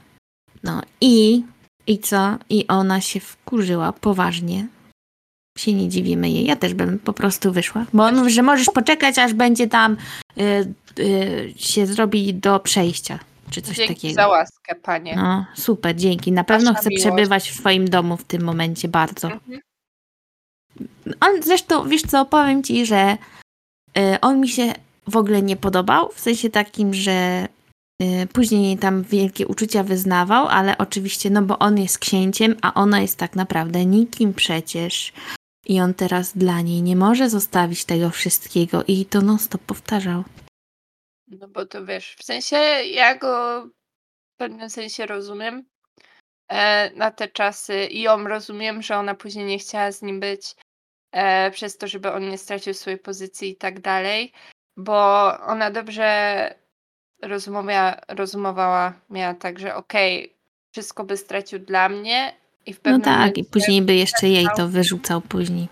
No i, i co? I ona się wkurzyła poważnie. Się nie dziwimy jej. Ja też bym po prostu wyszła. Bo on mówi, że możesz poczekać, aż będzie tam y, y, się zrobi do przejścia. Czy coś Dzięki takiego. za łaskę, panie. No, super, dzięki. Na pewno Wasza chcę miłość. przebywać w swoim domu w tym momencie bardzo. Mhm. On zresztą, wiesz co, powiem ci, że y, on mi się w ogóle nie podobał, w sensie takim, że y, później tam wielkie uczucia wyznawał, ale oczywiście, no bo on jest księciem, a ona jest tak naprawdę nikim przecież. I on teraz dla niej nie może zostawić tego wszystkiego i to non stop powtarzał. No bo to wiesz, w sensie ja go w pewnym sensie rozumiem e, na te czasy i ją rozumiem, że ona później nie chciała z nim być e, przez to, żeby on nie stracił swojej pozycji i tak dalej, bo ona dobrze rozumowała, rozumowała miała tak, że okej, wszystko by stracił dla mnie i w No pewnym tak, i momencie później by jeszcze jej to wyrzucał później.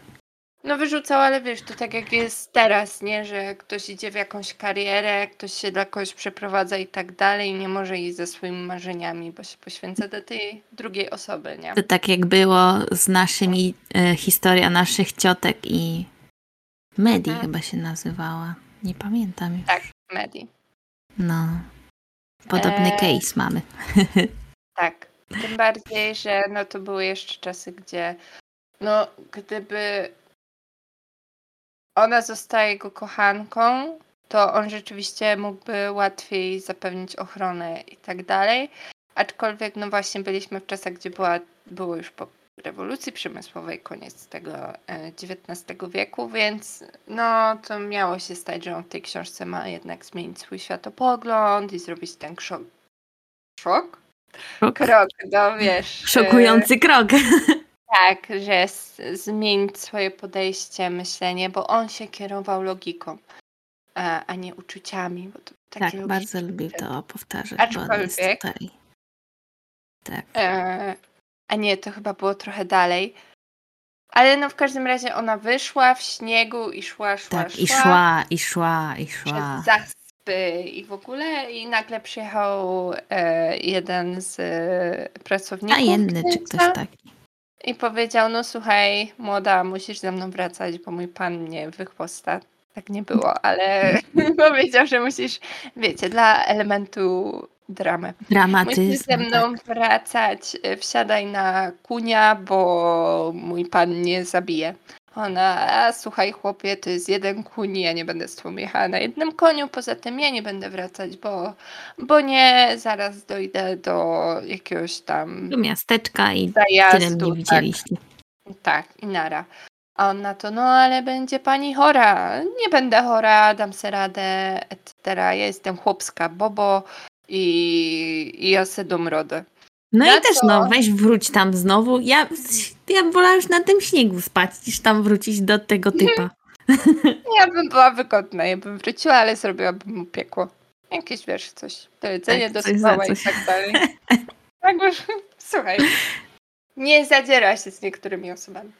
No wyrzucał, ale wiesz, to tak jak jest teraz, nie? Że ktoś idzie w jakąś karierę, ktoś się dla kogoś przeprowadza i tak dalej i nie może iść ze swoimi marzeniami, bo się poświęca do tej drugiej osoby, nie? To tak jak było z naszymi, e, historia naszych ciotek i Medi Mhm. chyba się nazywała. Nie pamiętam już. Tak, Medi. No. Podobny E, case mamy. Tak. Tym bardziej, że no to były jeszcze czasy, gdzie no gdyby ona została jego kochanką, to on rzeczywiście mógłby łatwiej zapewnić ochronę i tak dalej. Aczkolwiek no właśnie byliśmy w czasach, gdzie była, było już po rewolucji przemysłowej, koniec tego e, XIX wieku, więc no to miało się stać, że on w tej książce ma jednak zmienić swój światopogląd i zrobić ten szok. Szok? Szok. krok, no wiesz. Szokujący krok. Tak, że zmienić swoje podejście, myślenie, bo on się kierował logiką, a, a nie uczuciami. Tak, bardzo lubił wtedy. to powtarzać, Aczkolwiek- tutaj. Tak. E, a nie, to chyba było trochę dalej. Ale no w każdym razie ona wyszła w śniegu i szła, szła, Tak, i szła, i szła, i szła. przez i w ogóle i nagle przyjechał e, jeden z e, pracowników Tajemny czy księcia ktoś taki. i powiedział, no słuchaj młoda, musisz ze mną wracać, bo mój pan mnie wychwosta. Tak nie było, ale powiedział, że musisz, wiecie, dla elementu dramy. Musisz Dramatyzm. ze mną Tak. wracać, e, wsiadaj na kunia, bo mój pan nie zabije. Ona, a słuchaj chłopie, to jest jeden kuń, ja nie będę z tobą jechała na jednym koniu, poza tym ja nie będę wracać, bo, bo nie, zaraz dojdę do jakiegoś tam Do miasteczka i tyle zajazdu. mnie widzieliście. Tak, tak, i nara. A on na to, no ale będzie pani chora. Nie będę chora, dam se radę, etc. Ja jestem chłopska, bobo i, i ja se dom rodę. No Na i też co? no, weź wróć tam znowu. Ja, ja wolałam już na tym śniegu spać, niż tam wrócić do tego typa. Ja bym była wygodna, ja bym wróciła, ale zrobiłabym mu piekło. Jakieś, wiesz, coś do jedzenia, Tak, do spała i tak dalej. Tak już, słuchaj, nie zadziera się z niektórymi osobami.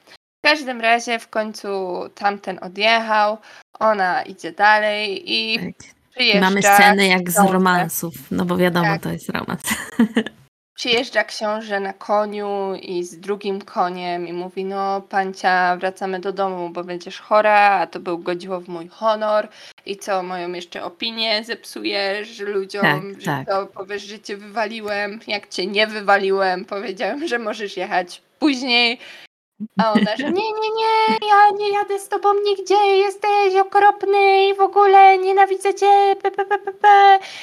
W każdym razie w końcu tamten odjechał, ona idzie dalej i Tak. przyjeżdża, Mamy sceny jak z romansów, no bo wiadomo, Tak. to jest romans. Przyjeżdża książę na koniu i z drugim koniem i mówi, no pancia, wracamy do domu, bo będziesz chora, a to był godziło w mój honor. I co, moją jeszcze opinię zepsujesz ludziom, Tak, że tak. to powiesz, że cię wywaliłem, jak cię nie wywaliłem, powiedziałem, że możesz jechać później, a ona, że nie, nie, nie, ja nie jadę z tobą nigdzie, jesteś okropny i w ogóle nienawidzę cię, p, p, p, p, p.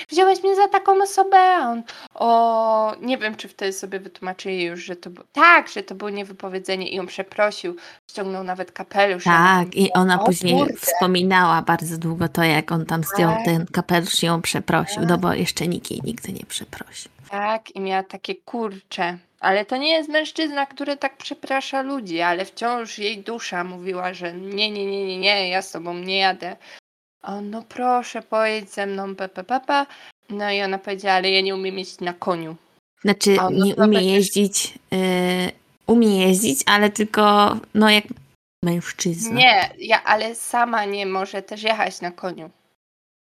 wziąłeś mnie za taką osobę, a on, o, nie wiem, czy wtedy sobie wytłumaczyli już, że to było, tak, że to było niewypowiedzenie i on przeprosił, ściągnął nawet kapelusz. Tak, i ona o później kurde. wspominała bardzo długo to, jak on tam zdjął Tak. ten kapelusz i ją przeprosił, no bo jeszcze nikt jej nigdy nie przeprosił. Tak, i miała takie kurcze. Ale to nie jest mężczyzna, który tak przeprasza ludzi, ale wciąż jej dusza mówiła, że nie, nie, nie, nie, nie, ja z tobą nie jadę. A on, no proszę, pojedź ze mną, pepe, pepe. No i ona powiedziała, ale ja nie umiem jeździć na koniu. Znaczy, A, no nie umie jeździć, yy, umie jeździć, ale tylko, no jak mężczyzna. Nie, ja, ale sama nie może też jechać na koniu,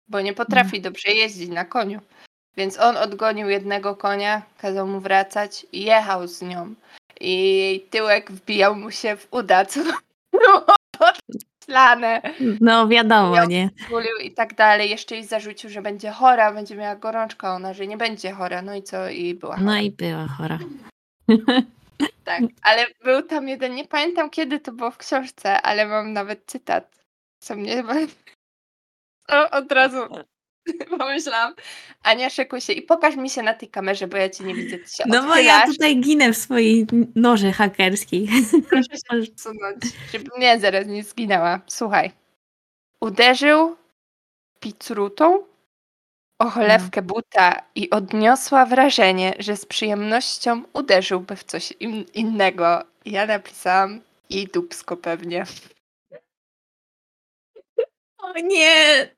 bo nie potrafi dobrze jeździć na koniu. Więc on odgonił jednego konia, kazał mu wracać i jechał z nią. I jej tyłek wbijał mu się w uda, co było podślane. No wiadomo, Miał- nie? I tak dalej. Jeszcze jej zarzucił, że będzie chora, będzie miała gorączkę. Ona, że nie będzie chora. No i co? I była chora. No i była chora. Tak, ale był tam jeden, nie pamiętam kiedy to było w książce, ale mam nawet cytat, co mnie o, od razu pomyślałam. Ania, szykuj się i pokaż mi się na tej kamerze, bo ja cię nie widzę, ty się No bo ja tutaj ginę w swojej noże hakerskiej. Proszę się odsunąć, żeby mnie zaraz nie zginęła. Słuchaj, uderzył picrutą o cholewkę buta i odniosła wrażenie, że z przyjemnością uderzyłby w coś in- innego. Ja napisałam i dupsko pewnie. O nie!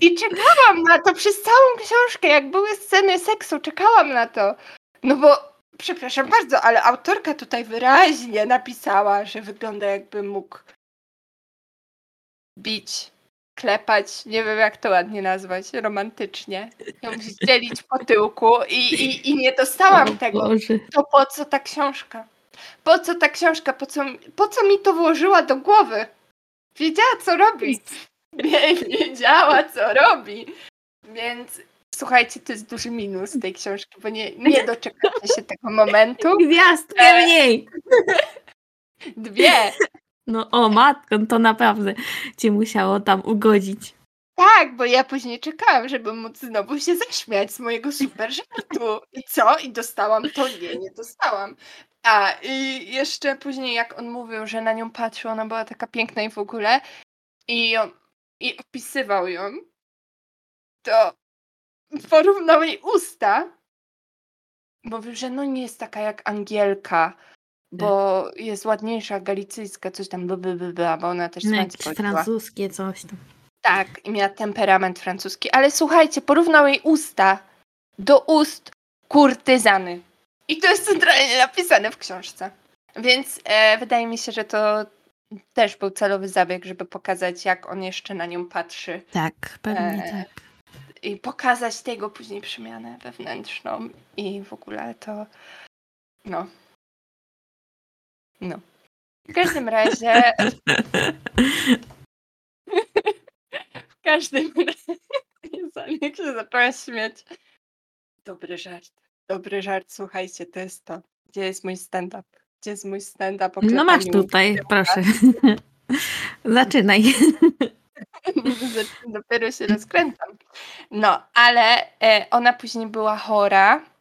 I czekałam na to przez całą książkę, jak były sceny seksu, czekałam na to. No bo, przepraszam bardzo, ale autorka tutaj wyraźnie napisała, że wygląda jakby mógł bić, klepać, nie wiem jak to ładnie nazwać, romantycznie, ją zdzielić po tyłku i, i, i nie dostałam O tego. Boże. To po co ta książka? Po co ta książka? Po co, po co mi to włożyła do głowy? Wiedziała, co robi. Nie wiedziała, co robi. Więc słuchajcie, to jest duży minus tej książki, bo nie, nie doczekacie się tego momentu. Gwiazdkę E. mniej! Dwie. No o matko, to naprawdę cię musiało tam ugodzić. Tak, bo ja później czekałam, żeby móc znowu się zaśmiać z mojego super żartu. I co? I dostałam to? Nie, nie dostałam. A i jeszcze później, jak on mówił, że na nią patrzył, ona była taka piękna i w ogóle, i, ją, i opisywał ją, to porównał jej usta. Mówił, że no nie jest taka jak Angielka, bo jest ładniejsza, galicyjska, coś tam, by, by, by, by, bo ona też No, francuskie coś tam. Tak, i miała temperament francuski. Ale słuchajcie, porównał jej usta do ust kurtyzany. I to jest centralnie napisane w książce. Więc e, wydaje mi się, że to też był celowy zabieg, żeby pokazać, jak on jeszcze na nią patrzy. Tak, pewnie E, tak. I pokazać tego później przemianę wewnętrzną. I w ogóle to. No. No. W każdym razie. W każdym razie. Jak się zaczęła śmiać. Dobry żart. Dobry żart, słuchajcie, to jest to. Gdzie jest mój stand-up? Gdzie jest mój stand-up? No masz tutaj, proszę. Zaczynaj. Dopiero się rozkręcam. No, ale e, ona później była chora.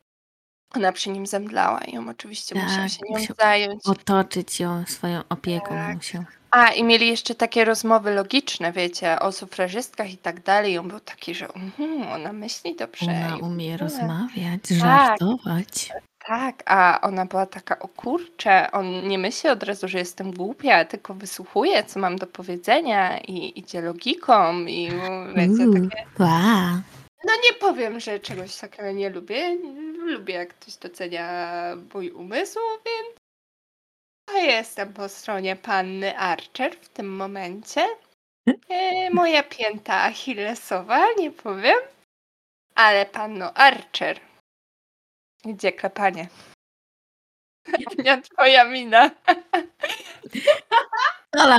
Ona przy nim zemdlała i ją oczywiście musiał Tak, się nią musiał zająć. Otoczyć ją swoją opieką Tak. musiał. A, i mieli jeszcze takie rozmowy logiczne, wiecie, o sufrażystkach i tak dalej. I on był taki, że mhm, ona myśli dobrze. Ona umie ogóle. rozmawiać, Tak. żartować. Tak, a ona była taka, o kurczę, on nie myśli od razu, że jestem głupia, tylko wysłuchuje, co mam do powiedzenia i idzie logiką i wiecie, takie... wow. No nie powiem, że czegoś takiego nie lubię. Lubię, jak ktoś docenia mój umysł, więc ja jestem po stronie panny Archer w tym momencie. E, moja pięta achillesowa, nie powiem. Ale panno Archer, gdzie klepanie? Nie twoja mina. Ola,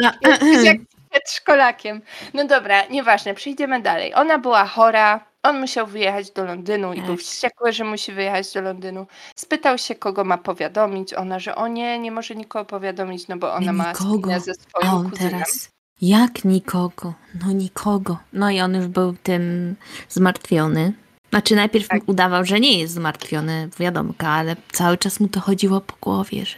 jak przedszkolakiem. No dobra, nieważne, przejdziemy dalej. Ona była chora, on musiał wyjechać do Londynu i był Tak. wściekły, że musi wyjechać do Londynu. Spytał się, kogo ma powiadomić. Ona, że o nie, nie może nikogo powiadomić, no bo ona ma nikogo. spinę ze A swoją on kuzynem. teraz, jak nikogo? No nikogo. No i on już był tym zmartwiony. Znaczy najpierw Tak. udawał, że nie jest zmartwiony, wiadomka, ale cały czas mu to chodziło po głowie, że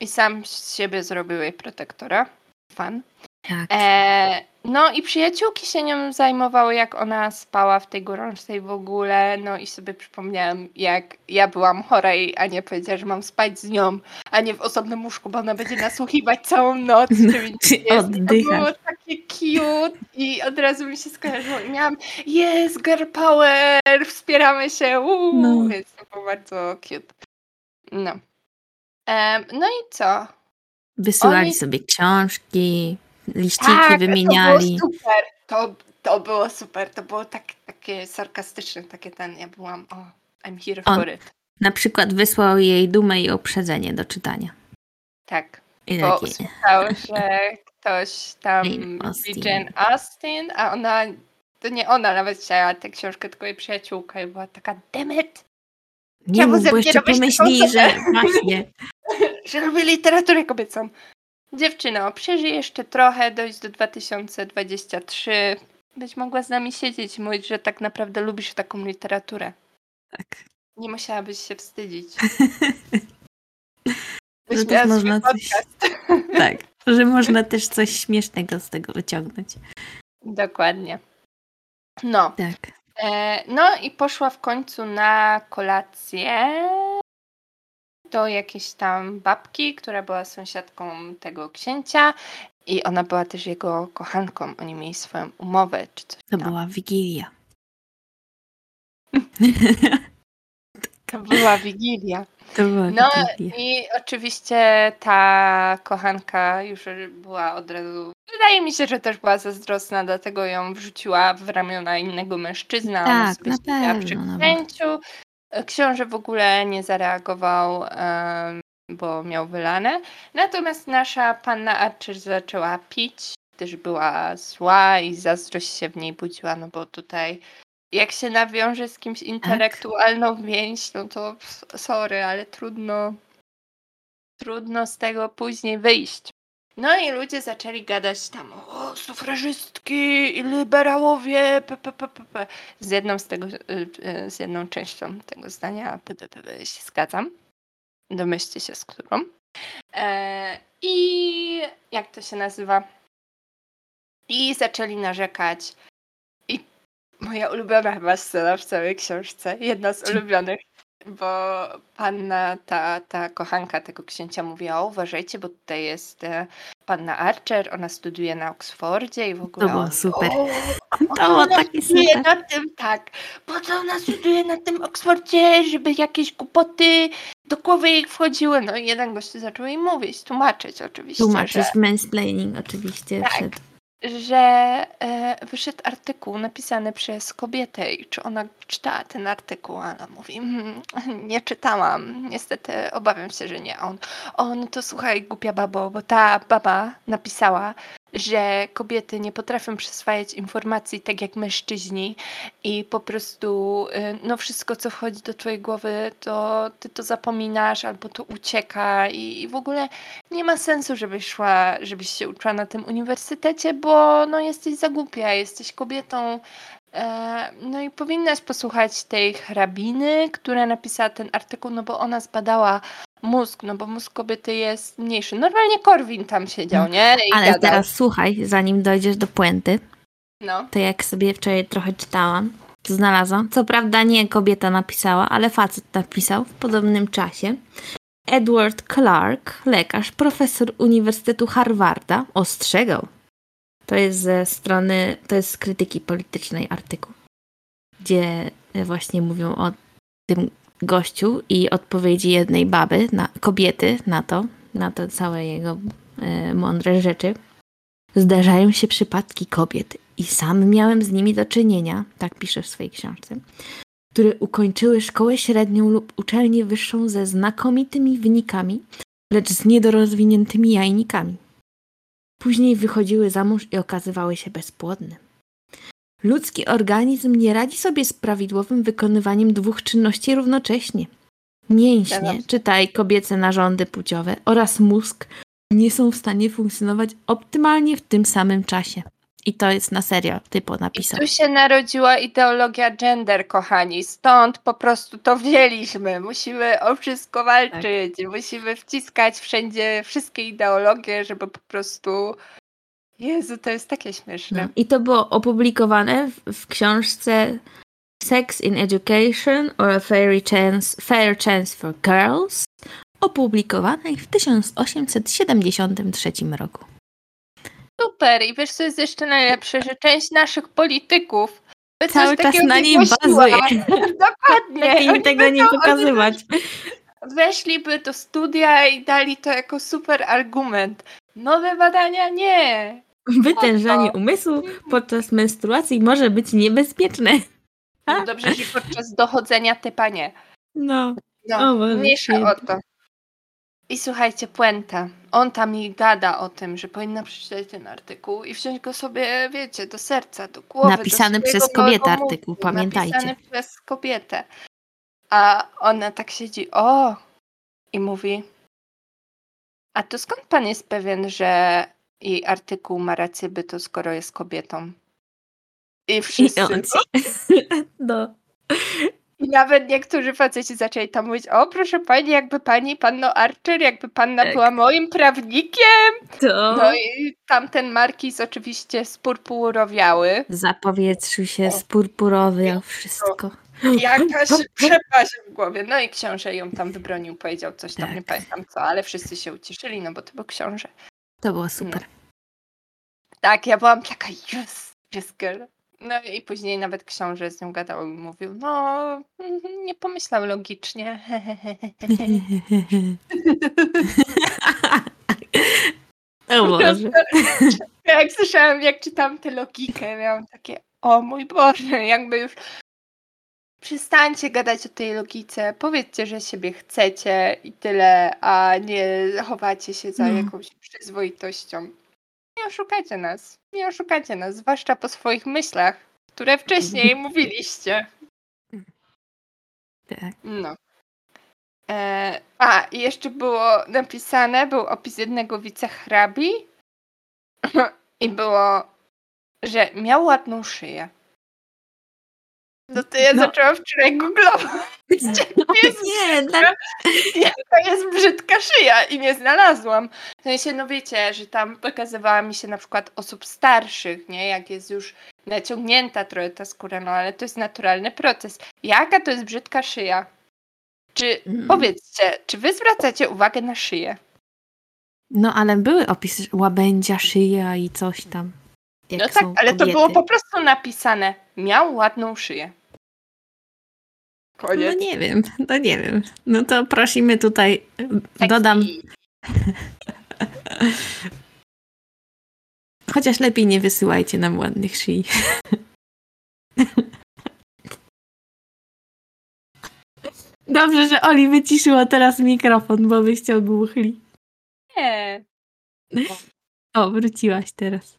I sam z siebie zrobił jej protektora. Fan. Tak. E, no i przyjaciółki się nią zajmowały, jak ona spała w tej gorączce w ogóle. No i sobie przypomniałam, jak ja byłam chora i Ania powiedziała, że mam spać z nią, a nie w osobnym łóżku, bo ona będzie nasłuchiwać całą noc, mi Czy. I oddychasz. było takie cute i od razu mi się skojarzyło. I miałam, jest, girl power, wspieramy się, uuu, No. więc to było bardzo cute. No. Em, no i co? Wysyłali oni- sobie książki, liściki Tak, wymieniali. To było super. To, to było super. To było tak, takie sarkastyczne, takie ten. Ja byłam, o, I'm here On- for it. Na przykład wysłał jej dumę i uprzedzenie do czytania. Tak. I Bo takie, usłyszał, że ktoś tam Jane Austen. A ona, to nie ona nawet chciała tę książkę, tylko jej przyjaciółka i była taka, demet, nie mów, bo jeszcze pomyśli, że właśnie. że lubię literaturę kobiecą. Dziewczyno, przeżyj jeszcze trochę, dojść do 2023. Być mogła z nami siedzieć i mówić, że tak naprawdę lubisz taką literaturę. Tak. Nie musiałabyś się wstydzić. Że też można coś, tak, że można też coś śmiesznego z tego wyciągnąć. Dokładnie. No. Tak. E, no i poszła w końcu na kolację do jakiejś tam babki, która była sąsiadką tego księcia i ona była też jego kochanką. Oni mieli swoją umowę czy coś To tam. była Wigilia. To była Wigilia. To była No Wigilia. i oczywiście ta kochanka już była od razu. Wydaje mi się, że też była zazdrosna, dlatego ją wrzuciła w ramiona innego mężczyzny. a ona Tak, na przy pewno, no bo- księciu. Książę w ogóle nie zareagował, bo miał wylane. Natomiast nasza panna Archer zaczęła pić, też była zła i zazdrość się w niej budziła, no bo tutaj jak się nawiąże z kimś intelektualną więź, no to sorry, ale trudno trudno z tego później wyjść. No i ludzie zaczęli gadać tam o sufrażystki i liberałowie p, p, p, p, z jedną z tego y, y, z jedną częścią tego zdania p, p, p, się zgadzam. Domyślcie się z którą. E, I jak to się nazywa? I zaczęli narzekać. I moja ulubiona chyba scena w całej książce, jedna z ulubionych, bo panna, ta, ta kochanka tego księcia mówiła, o uważajcie, bo tutaj jest e, panna Archer, ona studiuje na Oksfordzie i w ogóle było on- super. O, To było takie super. na tym, tak. Po co ona studiuje na tym Oksfordzie, żeby jakieś głupoty do głowy jej wchodziły? No i jeden gość zaczął jej mówić, tłumaczyć oczywiście, Tłumaczyć że mansplaining oczywiście Tak. wszedł. Że e, wyszedł artykuł napisany przez kobietę i czy ona czytała ten artykuł, a ona mówi, "Mm, nie czytałam, niestety obawiam się, że nie. On, o no to słuchaj głupia babo, bo ta baba napisała, że kobiety nie potrafią przyswajać informacji tak jak mężczyźni i po prostu y, no wszystko co wchodzi do twojej głowy to ty to zapominasz albo to ucieka i, w ogóle nie ma sensu żebyś szła, żebyś się uczyła na tym uniwersytecie, bo no jesteś za głupia, jesteś kobietą no i powinnaś posłuchać tej hrabiny, która napisała ten artykuł, no bo ona zbadała mózg, no bo mózg kobiety jest mniejszy. Normalnie Korwin tam siedział, No, nie? I Ale gadał. teraz słuchaj, zanim dojdziesz do puenty, No. to jak sobie wczoraj trochę czytałam, to znalazłam. Co prawda nie kobieta napisała, ale facet napisał w podobnym czasie. Edward Clark, lekarz, profesor Uniwersytetu Harvarda, ostrzegał. To jest ze strony, to jest z krytyki politycznej artykuł, gdzie właśnie mówią o tym gościu i odpowiedzi jednej baby, na, kobiety na to, na te całe jego e, mądre rzeczy. Zdarzają się przypadki kobiet i sam miałem z nimi do czynienia, tak pisze w swojej książce, które ukończyły szkołę średnią lub uczelnię wyższą ze znakomitymi wynikami, lecz z niedorozwiniętymi jajnikami. Później wychodziły za mąż i okazywały się bezpłodne. Ludzki organizm nie radzi sobie z prawidłowym wykonywaniem dwóch czynności równocześnie. Mięśnie, czytaj kobiece narządy płciowe oraz mózg nie są w stanie funkcjonować optymalnie w tym samym czasie. I to jest na serio, typo I napisał. tu się narodziła ideologia gender, kochani. Stąd po prostu to wzięliśmy. Musimy o wszystko walczyć. Musimy wciskać wszędzie wszystkie ideologie, żeby po prostu. Jezu, to jest takie śmieszne. No. I to było opublikowane w, w książce Sex in Education or a Fair Chance, Fair Chance for Girls, opublikowanej w 1873 roku. Super. I wiesz, co jest jeszcze najlepsze, że część naszych polityków by Cały czas na nim bazuje. Dokładnie. Lepiej im tego nie pokazywać. Weszliby do studia i dali to jako super argument. Nowe badania nie. Wytężanie umysłu podczas menstruacji może być niebezpieczne. No dobrze, że podczas dochodzenia typa nie. No. No, O Boże mniejsza o to. I słuchajcie, puenta. On tam mi gada o tym, że powinna przeczytać ten artykuł i wziąć go sobie, wiecie, do serca, do głowy. Napisany do przez kobietę artykuł, mózgu. pamiętajcie. Napisany przez kobietę. A ona tak siedzi, o, i mówi, a to skąd pan jest pewien, że jej artykuł ma rację bytu, skoro jest kobietą? I I wszyscy, on no. I nawet niektórzy faceci zaczęli tam mówić, o proszę pani, jakby pani, panno Archer, jakby panna Tak. była moim prawnikiem. To No i tamten markiz oczywiście spurpurowiały. zapowietrzył się spurpurowy, wszystko. Jakaś przepaść w głowie. No i książę ją tam wybronił, powiedział coś tam, nie Tak. pamiętam co, ale wszyscy się ucieszyli, no bo to był książę. To było super. Tak, ja byłam taka, yes, yes girl. No i później nawet książę z nią gadał i mówił, no nie pomyślał logicznie. o Boże. Jak słyszałam, jak czytam tę logikę, miałam takie, o mój Boże, jakby już przestańcie gadać o tej logice, powiedzcie, że siebie chcecie i tyle, a nie chowacie się za No. jakąś przyzwoitością. Nie oszukajcie nas, nie oszukajcie nas, zwłaszcza po swoich myślach, które wcześniej mówiliście. Tak. No. E, a, i jeszcze było napisane, był opis jednego wicehrabi i było, że miał ładną szyję. No to ja No. zaczęłam wczoraj googlować, jest Nie, dla... jaka jest brzydka szyja i nie znalazłam. W sensie, no wiecie, że tam pokazywała mi się na przykład osób starszych, nie? Jak jest już naciągnięta trochę ta skóra, no ale to jest naturalny proces. Jaka to jest brzydka szyja? Czy, Mm. powiedzcie, czy wy zwracacie uwagę na szyję? No ale były opisy łabędzia, szyja i coś tam. Jak No tak, ale to kobiety. było po prostu napisane. Miał ładną szyję. No Koniec. nie wiem, no nie wiem. No to prosimy tutaj, Sexy. dodam, chociaż lepiej nie wysyłajcie nam ładnych szyi. Dobrze, że Oli wyciszyła teraz mikrofon, bo byście ogłuchli. Nie. O, wróciłaś teraz.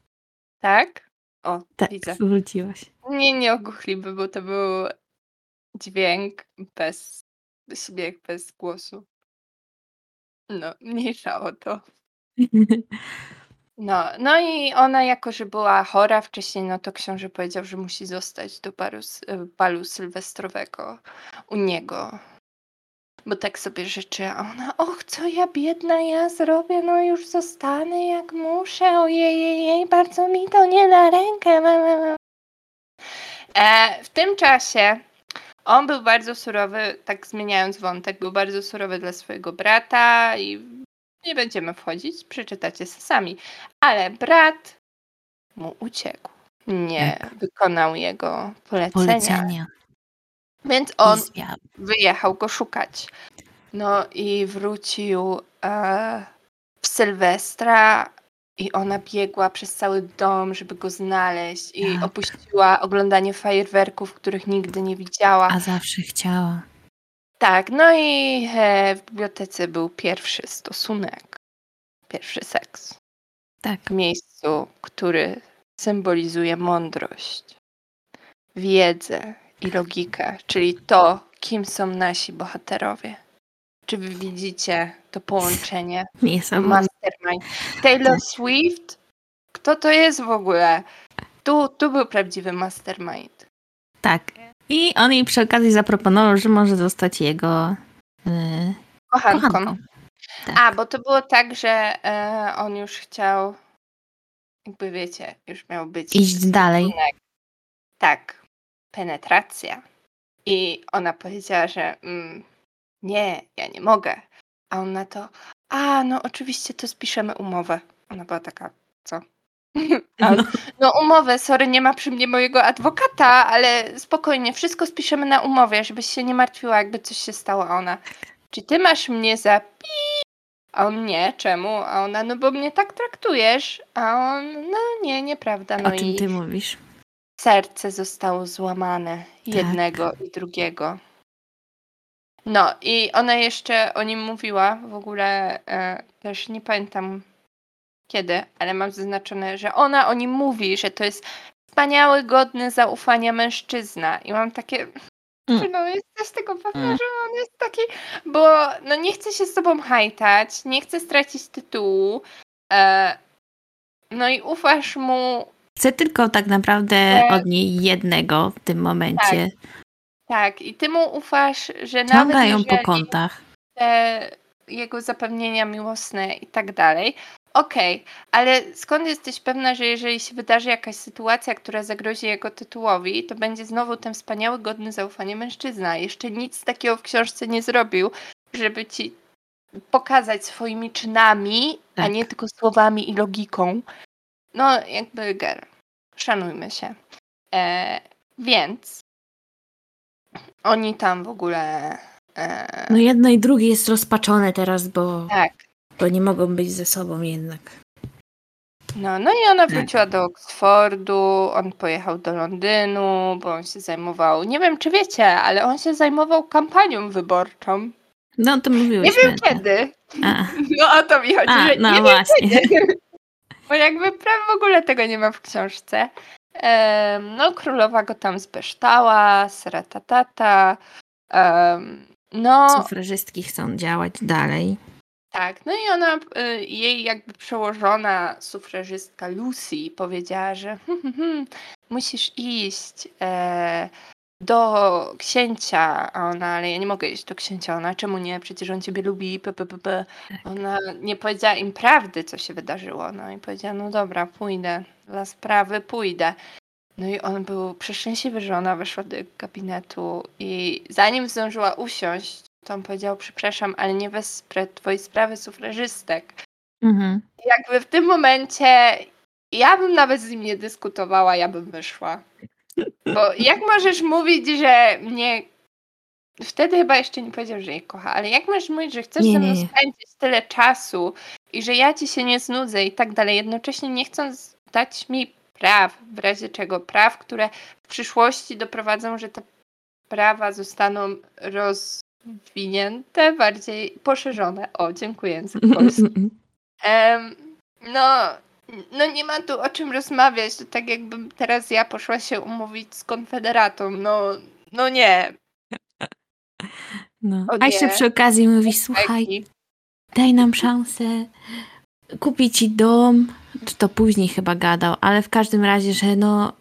Tak? O, Tak, widzę. wróciłaś. Nie, nie ogłuchliby, bo to był dźwięk bez śmiech, bez głosu. No, mniejsza o to. No, no i ona jako, że była chora wcześniej, no to książę powiedział, że musi zostać do e, balu sylwestrowego u niego. Bo tak sobie życzy, a ona, och, co ja biedna, ja zrobię, no już zostanę jak muszę, ojej, jej, jej, bardzo mi to nie na rękę. E, w tym czasie on był bardzo surowy, tak zmieniając wątek, był bardzo surowy dla swojego brata i nie będziemy wchodzić, przeczytacie sami. Ale brat mu uciekł. Nie wykonał jego polecenia. Polecenia. Więc On... wyjechał go szukać. No i wrócił e, w Sylwestra i ona biegła przez cały dom, żeby go znaleźć i Tak. opuściła oglądanie fajerwerków, których nigdy nie widziała. A zawsze chciała. Tak, no i e, w bibliotece był pierwszy stosunek, pierwszy seks. Tak. W miejscu, który symbolizuje mądrość, wiedzę i logikę, czyli to, kim są nasi bohaterowie. Czy wy widzicie to połączenie? Niesamowite. Mastermind. Taylor Swift? Kto to jest w ogóle? Tu, tu był prawdziwy mastermind. Tak. I on jej przy okazji zaproponował, że może zostać jego yy, Kochanką. kochanką. Tak. A, bo to było tak, że e, on już chciał, jakby wiecie, już miał być. Iść dalej. Tak, penetracja. I ona powiedziała, że mm, nie, ja nie mogę. A on na to, a no oczywiście to spiszemy umowę. Ona była taka, co? A on, no umowę, sorry, nie ma przy mnie mojego adwokata, ale spokojnie, wszystko spiszemy na umowie, żebyś się nie martwiła, jakby coś się stało. A ona, czy ty masz mnie za pi? A on nie, czemu? A ona, no bo mnie tak traktujesz. A on, no nie, nieprawda. No o czym i ty mówisz? Serce zostało złamane jednego i drugiego. No i ona jeszcze o nim mówiła, w ogóle e, też nie pamiętam kiedy, ale mam zaznaczone, że ona o nim mówi, że to jest wspaniały, godny zaufania mężczyzna. I mam takie, Mm. no jesteś tego pewna, Mm. że on jest taki, bo no nie chce się z tobą hajtać, nie chce stracić tytułu, e, no i ufasz mu Chcę tylko tak naprawdę od niej jednego w tym momencie. Tak, i ty mu ufasz, że nawet Ciągają po kątach. te jego zapewnienia miłosne i tak dalej, okej, ale skąd jesteś pewna, że jeżeli się wydarzy jakaś sytuacja, która zagrozi jego tytułowi, to będzie znowu ten wspaniały, godny zaufania mężczyzna. Jeszcze nic takiego w książce nie zrobił, żeby ci pokazać swoimi czynami, a Tak. nie tylko słowami i logiką. No, jakby girl, szanujmy się. E, więc oni tam w ogóle. E, No jedno i drugie jest rozpaczone teraz, bo, tak. bo nie mogą być ze sobą jednak. No, no i ona Tak. wróciła do Oxfordu, on pojechał do Londynu, bo on się zajmował. Nie wiem, czy wiecie, ale on się zajmował kampanią wyborczą. No to Nie mówiłyśmy. wiem kiedy. A, No o to mi chodzi, a że no nie wiem właśnie. kiedy. Bo jakby prawie w ogóle tego nie ma w książce. No, królowa go tam zbeształa, sratatata. No, Sufrażystki chcą działać dalej. Tak, no i ona, y, jej jakby przełożona sufrażystka Lucy powiedziała, że "Hmm, hmm, hmm, musisz iść e, do księcia, a ona, ale ja nie mogę iść do księcia, ona, czemu nie, przecież on ciebie lubi, p, p, p, p. Tak. Ona nie powiedziała im prawdy, co się wydarzyło, no i powiedziała, no dobra, pójdę, dla sprawy pójdę. No i on był przeszczęśliwy, że ona weszła do gabinetu i zanim zdążyła usiąść, to on powiedział, przepraszam, ale nie wesprę twojej sprawy sufrażystek. Mhm. Jakby w tym momencie ja bym nawet z nim nie dyskutowała, ja bym wyszła. Bo jak możesz mówić, że mnie... Wtedy chyba jeszcze nie powiedział, że jej kocha, ale jak możesz mówić, że chcesz Nie, ze mną nie. spędzić tyle czasu i że ja ci się nie znudzę i tak dalej, jednocześnie nie chcąc dać mi praw, w razie czego praw, które w przyszłości doprowadzą, że te prawa zostaną rozwinięte, bardziej poszerzone. O, dziękuję język polski. Em, no, no nie ma tu o czym rozmawiać. To tak jakbym teraz ja poszła się umówić z konfederatą. No, no nie. No. O A jeszcze przy okazji mówi, słuchaj, daj nam szansę, kupię ci dom. Czy to później chyba gadał, ale w każdym razie, że no.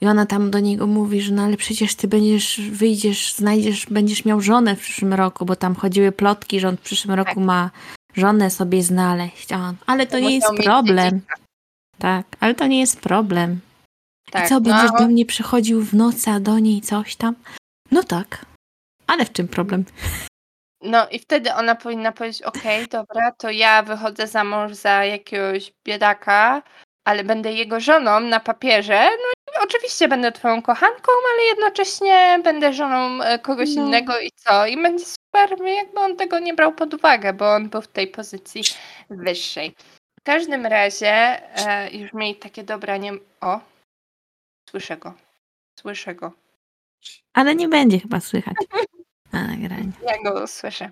I ona tam do niego mówi, że no ale przecież ty będziesz, wyjdziesz, znajdziesz, będziesz miał żonę w przyszłym roku, bo tam chodziły plotki, że on w przyszłym roku ma żonę sobie znaleźć. On, ale to nie Musiał jest problem. Tak, ale to nie jest problem. Tak, I co, no, będziesz a do mnie przychodził w nocy, a do niej coś tam? No tak. Ale w czym problem? No i wtedy ona powinna powiedzieć, okej, dobra, to ja wychodzę za mąż za jakiegoś biedaka, ale będę jego żoną na papierze. No i oczywiście będę twoją kochanką, ale jednocześnie będę żoną e, kogoś No. innego i co? I będzie super, jakby on tego nie brał pod uwagę, bo on był w tej pozycji wyższej. W każdym razie e, już mieli takie dobra, nie... O, słyszę go. Słyszę go. Ale nie będzie chyba słychać na nagraniu. Ja go słyszę.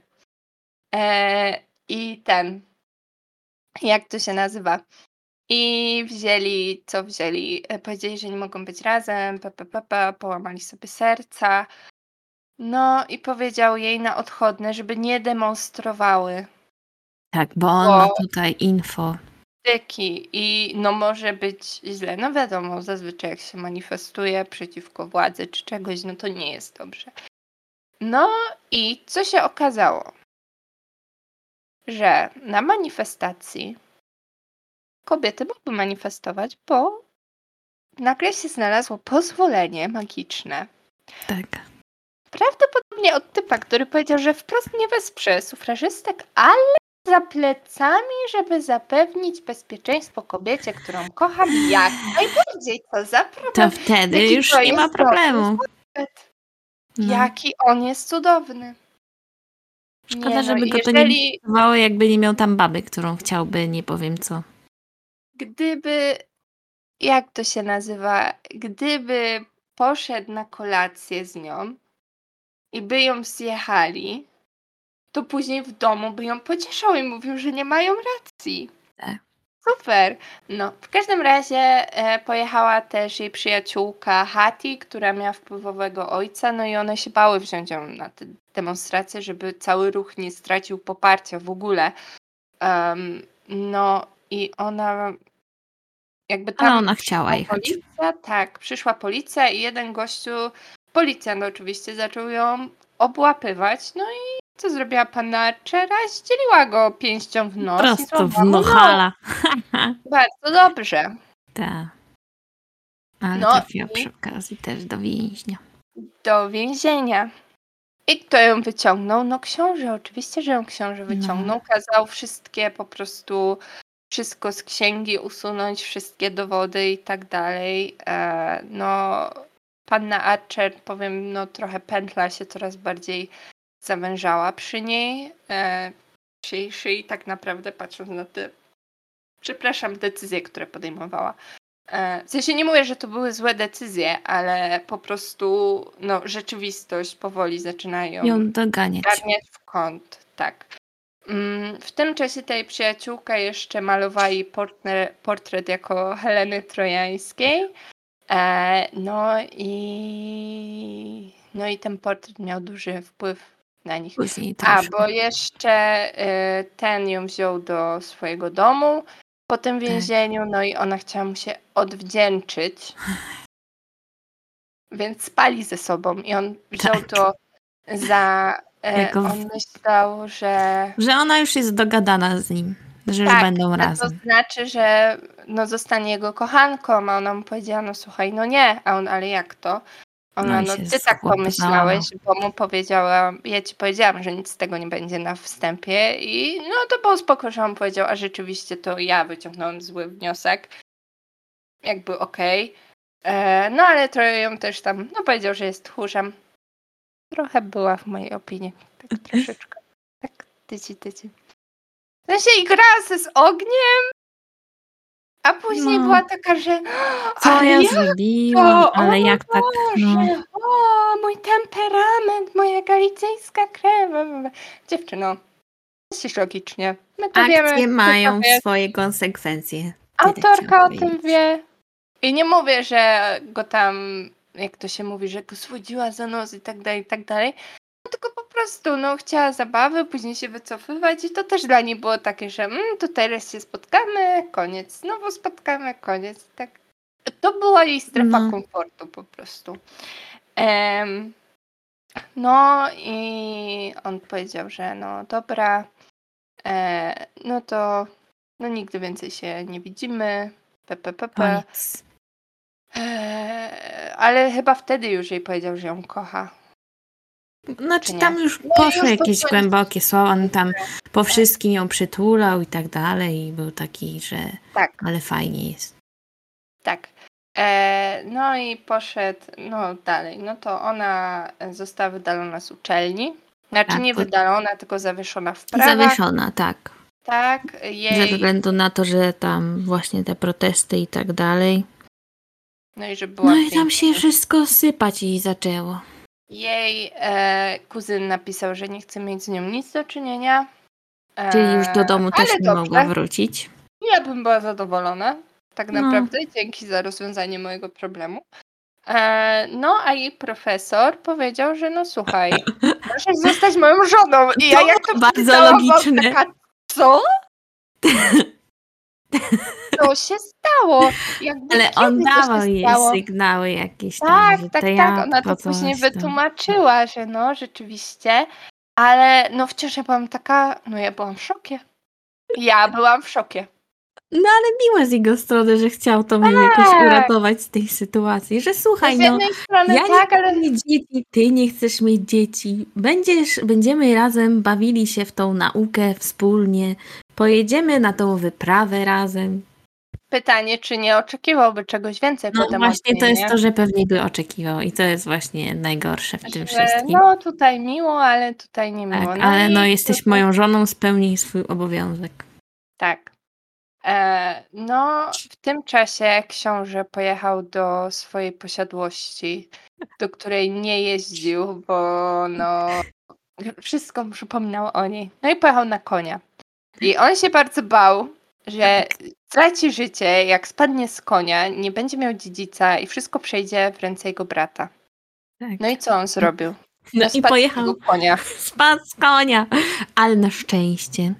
E, I ten. Jak to się nazywa? I wzięli, co wzięli? E, Powiedzieli, że nie mogą być razem, pa, pa, pa, pa, połamali sobie serca. No i powiedział jej na odchodne, żeby nie demonstrowały Tak, bo on Bo- ma tutaj info. styki i no może być źle. No wiadomo, zazwyczaj jak się manifestuje przeciwko władzy czy czegoś, no to nie jest dobrze. No i co się okazało? Że na manifestacji kobiety mogły manifestować, bo nagle się znalazło pozwolenie magiczne. Tak. Prawdopodobnie od typa, który powiedział, że wprost nie wesprze sufrażystek, ale za plecami, żeby zapewnić bezpieczeństwo kobiecie, którą kocham, jak najbardziej. Co za To problem. wtedy Jaki już to nie ma problemu. No. Jaki on jest cudowny. Szkoda, Nie no, żeby go to nie jeżeli, denerwowało, jakby nie miał tam baby, którą chciałby, nie powiem co. gdyby, jak to się nazywa, gdyby poszedł na kolację z nią i by ją zjechali, to później w domu by ją pocieszał i mówił, że nie mają racji. Tak. Super. No, w każdym razie e, pojechała też jej przyjaciółka Hati, która miała wpływowego ojca, no i one się bały wziąć ją na te demonstracje, żeby cały ruch nie stracił poparcia w ogóle. Em, no i ona jakby tam Ale ona chciała jechać. Policja, tak, przyszła policja i jeden gościu, policjant oczywiście, zaczął ją obłapywać. No i co zrobiła panna Archera? Zdzieliła go pięścią w nos. i Prosto w nohala. Bardzo dobrze. Tak. Ale No trafiła i- przy okazji też do więźnia. Do więzienia. I kto ją wyciągnął? No książę, oczywiście, że ją książę wyciągnął. Kazał wszystkie po prostu, wszystko z księgi usunąć, wszystkie dowody i tak dalej. E, no, panna Archer, powiem, no trochę pętla się coraz bardziej zawężała przy niej. E, przy jej szyi tak naprawdę patrząc na te, przepraszam, decyzje, które podejmowała. E, W sensie nie mówię, że to były złe decyzje, ale po prostu no, rzeczywistość powoli zaczyna ją Ją doganiać. garniać w kąt. Tak. Mm, W tym czasie tej przyjaciółka jeszcze malowała jej portret jako Heleny Trojańskiej. E, no i no i ten portret miał duży wpływ na nich. Później A, bo jeszcze y, ten ją wziął do swojego domu po Tak. tym więzieniu, no i ona chciała mu się odwdzięczyć. Więc spali ze sobą i on wziął Tak. to za. E, Jako on myślał, że. Że ona już jest dogadana z nim, że już Tak, będą a razem. To znaczy, że no, zostanie jego kochanką, a ona mu powiedziała, no słuchaj, no nie, a on, ale jak to? Ona, No no ty tak pomyślałeś, bo mu powiedziałam, ja ci powiedziałam, że nic z tego nie będzie na wstępie i no to że on powiedział, a rzeczywiście to ja wyciągnąłem zły wniosek. Jakby okej. E, No ale trochę ją też tam, no powiedział, że jest tchórzem. Trochę była w mojej opinii, tak troszeczkę. Tak, tyci, tyci. W sensie gra z ogniem, a później No. była taka, że Co ja zrobiłam, to? ale O jak tak, no. Boże, o, mój temperament, moja galicyjska krew. Dziewczyno, dosyć logicznie. My to wiemy, Akcje to mają swoje konsekwencje. Autorka o tym wie. I nie mówię, że go tam, jak to się mówi, że go słodziła za nos i tak dalej, i tak dalej. No, tylko po prostu, no, chciała zabawy, później się wycofywać i to też dla niej było takie, że mm, to teraz się spotkamy, koniec, znowu spotkamy, koniec. Tak. To była jej strefa No. komfortu po prostu. Em, no i on powiedział, że no dobra, e, no to no nigdy więcej się nie widzimy. PPPP. Eee, ale chyba wtedy już jej powiedział, że ją kocha. Znaczy tam już No poszły to jakieś głębokie słowa, on tam po wszystkim ją przytulał i tak dalej i był taki, że Tak, ale fajnie jest. tak. Eee, no i poszedł, no dalej. No to ona została wydalona z uczelni. Znaczy Tak, nie bo- wydalona, tylko zawieszona w prawach. Zawieszona, tak. Tak, Ze jej, względu na to, że tam właśnie te protesty i tak dalej. no i że była No i tam się wszystko sypać jej zaczęło. Jej e, kuzyn napisał, że nie chce mieć z nią nic do czynienia. E, Czyli już do domu też nie dobrze. mogła wrócić. Ja bym była zadowolona, tak No. naprawdę. Dzięki za rozwiązanie mojego problemu. E, no, a jej profesor powiedział, że no słuchaj, możesz zostać moją żoną. I ja To jak to bardzo logiczne. Taka, co? Co się stało? Jakby Ale on dawał jej stało? sygnały jakieś tam, Tak, tak, tak. Ona to później tam. wytłumaczyła, że no rzeczywiście, ale no wciąż ja byłam taka, no ja byłam w szokie. Ja byłam w szokie. No ale miłe z jego strony, że chciał to mnie jakoś Tak. uratować z tej sytuacji, że słuchaj, z no jednej strony ja tak, nie ale mieć dzieci, ty nie chcesz mieć dzieci. Będziesz, będziemy razem bawili się w tą naukę wspólnie. Pojedziemy na tą wyprawę razem. Pytanie, czy nie oczekiwałby czegoś więcej No właśnie to jest nie? to, że pewnie by oczekiwał i to jest właśnie najgorsze w tym Że wszystkim. No tutaj miło, ale tutaj nie miło. tak, no ale no jesteś moją żoną, spełnij swój obowiązek. Tak. E, no, w tym czasie książę pojechał do swojej posiadłości, do której nie jeździł, bo no, wszystko mu przypominało o niej. No i pojechał na konia. I on się bardzo bał, że straci życie, jak spadnie z konia, nie będzie miał dziedzica i wszystko przejdzie w ręce jego brata. Tak. No i co on zrobił? No i spadł z pojechał tego konia. spadł z konia, ale na szczęście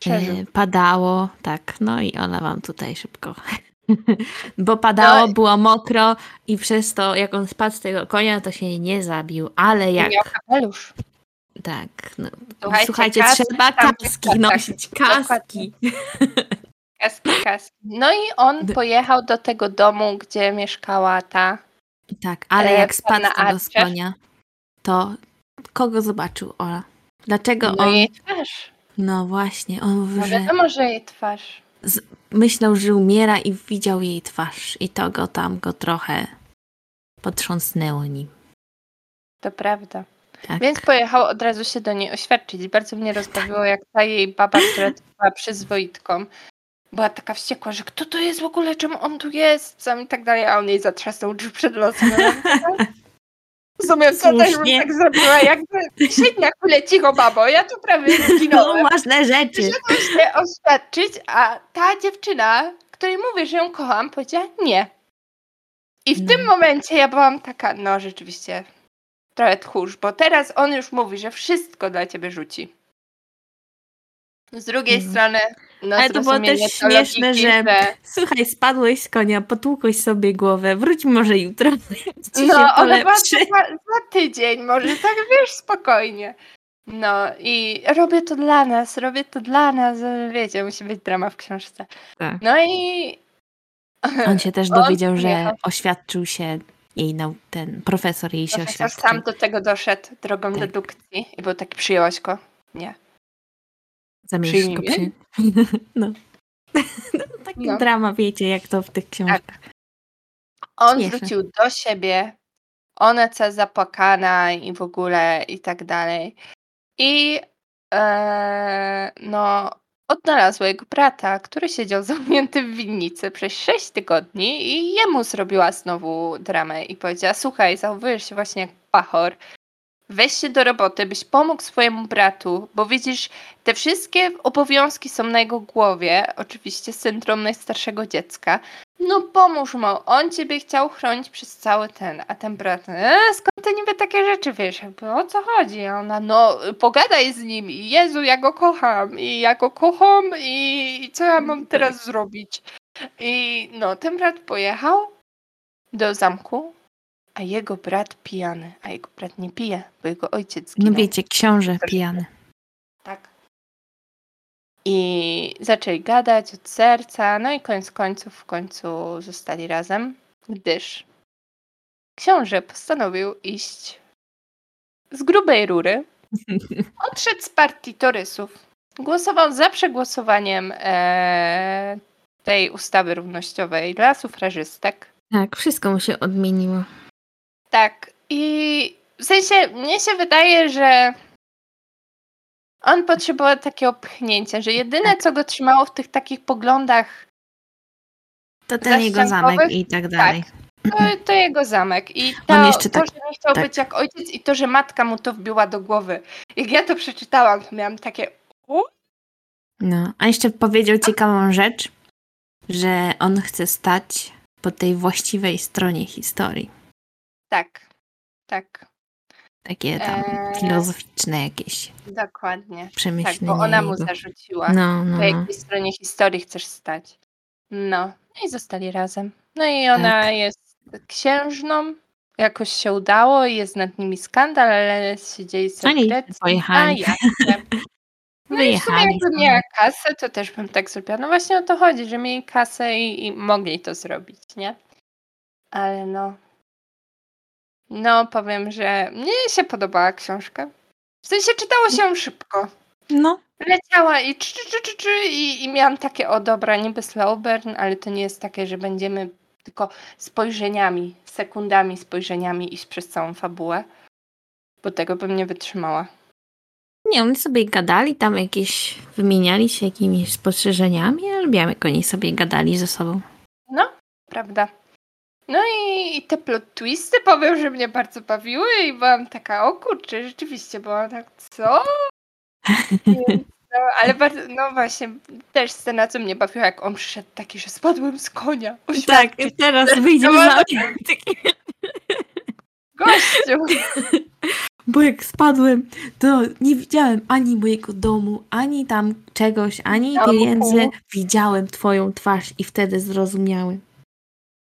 Przeżył. e, padało, tak, no i ona wam tutaj szybko. Bo padało, No. było mokro i przez to, jak on spadł z tego konia, to się nie zabił, ale jak Miał kapelusz. Tak. No. Słuchajcie, Słuchajcie, kaski trzeba kaski nosić. Kaski. Kaski, kaski. No i on pojechał do tego domu, gdzie mieszkała ta. Tak, ale E, jak spadł z z Archer? konia, to kogo zobaczył Ola? Dlaczego No on... jej twarz. No właśnie, on mówił, No że wiadomo, że jej twarz. myślał, że umiera i widział jej twarz. I to go tam go trochę potrząsnęło nim. To prawda. Tak. Więc pojechał od razu się do niej oświadczyć. Bardzo mnie rozbawiło, jak ta jej baba, która była przyzwoitką, była taka wściekła, że kto to jest w ogóle, czemu on tu jest, sam i tak dalej, a on jej zatrzasnął drzwi przed nosem. Mówię, Rozumiem, co też bym tak zrobiła, jakby siedź na chwilę cicho, babo, ja tu prawie No, zginąłem. ważne rzeczy. Przyszedłem się oświadczyć, a ta dziewczyna, której mówię, że ją kocham, powiedziała nie. I w No. tym momencie ja byłam taka, no rzeczywiście, trochę tchórz, bo teraz on już mówi, że wszystko dla ciebie rzuci. Z drugiej Mhm. strony, no Ale to było też to śmieszne, logiki, że Słuchaj, spadłeś z konia, potłukłeś sobie głowę, wróć może jutro. No, ona była za, za tydzień, może tak wiesz, spokojnie. No i robię to dla nas, robię to dla nas, wiecie, musi być drama w książce. Tak. No i On się też On dowiedział, że oświadczył się jej, nau- ten profesor jej się profesor oświadczył. sam do tego doszedł drogą Tak. dedukcji i był taki, przyjęłaś go? Nie. Zamierzysz go przy... No. no taki No. drama, wiecie, jak to w tych książkach. On Śmieszne. wrócił do siebie, ona cała zapłakana i w ogóle i tak dalej. I e, no, odnalazła jego brata, który siedział zamknięty w winnicy przez 6 tygodni i jemu zrobiła znowu dramę i powiedziała, słuchaj, zachowujesz się właśnie jak pachor weź się do roboty, byś pomógł swojemu bratu, bo widzisz, te wszystkie obowiązki są na jego głowie, oczywiście syndrom najstarszego dziecka. No pomóż mu, on ciebie chciał chronić przez cały ten, a ten brat, e, skąd ty niby takie rzeczy wiesz, jakby o co chodzi? A ona, no pogadaj z nim i Jezu, ja go kocham i ja go kocham i co ja mam teraz zrobić? I no, ten brat pojechał do zamku, a jego brat pijany, a jego brat nie pije, bo jego ojciec zginął. No wiecie, książę pijany. Tak. I zaczęli gadać od serca, no i koniec końców w końcu zostali razem, gdyż książę postanowił iść z grubej rury. Odszedł z partii torysów. Głosował za przegłosowaniem e, tej ustawy równościowej dla sufrażystek. Tak, wszystko mu się odmieniło. Tak. I w sensie mnie się wydaje, że on potrzebował takiego pchnięcia, że jedyne co go trzymało w tych takich poglądach To ten jego zamek i tak dalej. to, to jego zamek. I to, On jeszcze to tak- że nie chciał tak. być jak ojciec i to, że matka mu to wbiła do głowy. Jak ja to przeczytałam, to miałam takie u? No, a jeszcze powiedział ciekawą rzecz, że on chce stać po tej właściwej stronie historii. Tak, tak, Takie tam Eee. filozoficzne jakieś dokładnie. Tak, przemyślenia bo ona mu zarzuciła. No, no, po no. jakiej stronie historii chcesz stać. No, no i zostali razem. No i ona Tak. jest księżną. Jakoś się udało i jest nad nimi skandal, ale się dzieje Oni sekret. pojechali. A. No i w sumie Wyjechali jakby miała kasę, to też bym tak zrobiła. No właśnie o to chodzi, że mieli kasę i, i mogli to zrobić, nie? Ale no. No, powiem, że mnie się podobała książka. W sensie czytało się ją szybko. No, Leciała i czy, czy, czy, czy, i, i miałam takie, o dobra, niby slow burn, ale to nie jest takie, że będziemy tylko spojrzeniami, sekundami spojrzeniami iść przez całą fabułę, bo tego bym nie wytrzymała. nie, oni sobie gadali tam jakieś, wymieniali się jakimiś spostrzeżeniami, ja lubiłam jak oni sobie gadali ze sobą. No, prawda. No i, i te plot twisty powiem, że mnie bardzo bawiły i byłam taka, o kurczę, rzeczywiście, byłam tak, co? Więc, no, ale bardzo, no właśnie, też scena, co mnie bawiła, jak on przyszedł taki, że spadłem z konia. Tak, Oświadczyć teraz wyjdzie No, za gościu. Bo jak spadłem, to nie widziałem ani mojego domu, ani tam czegoś, ani pieniędzy. Widziałem twoją twarz i wtedy zrozumiałem,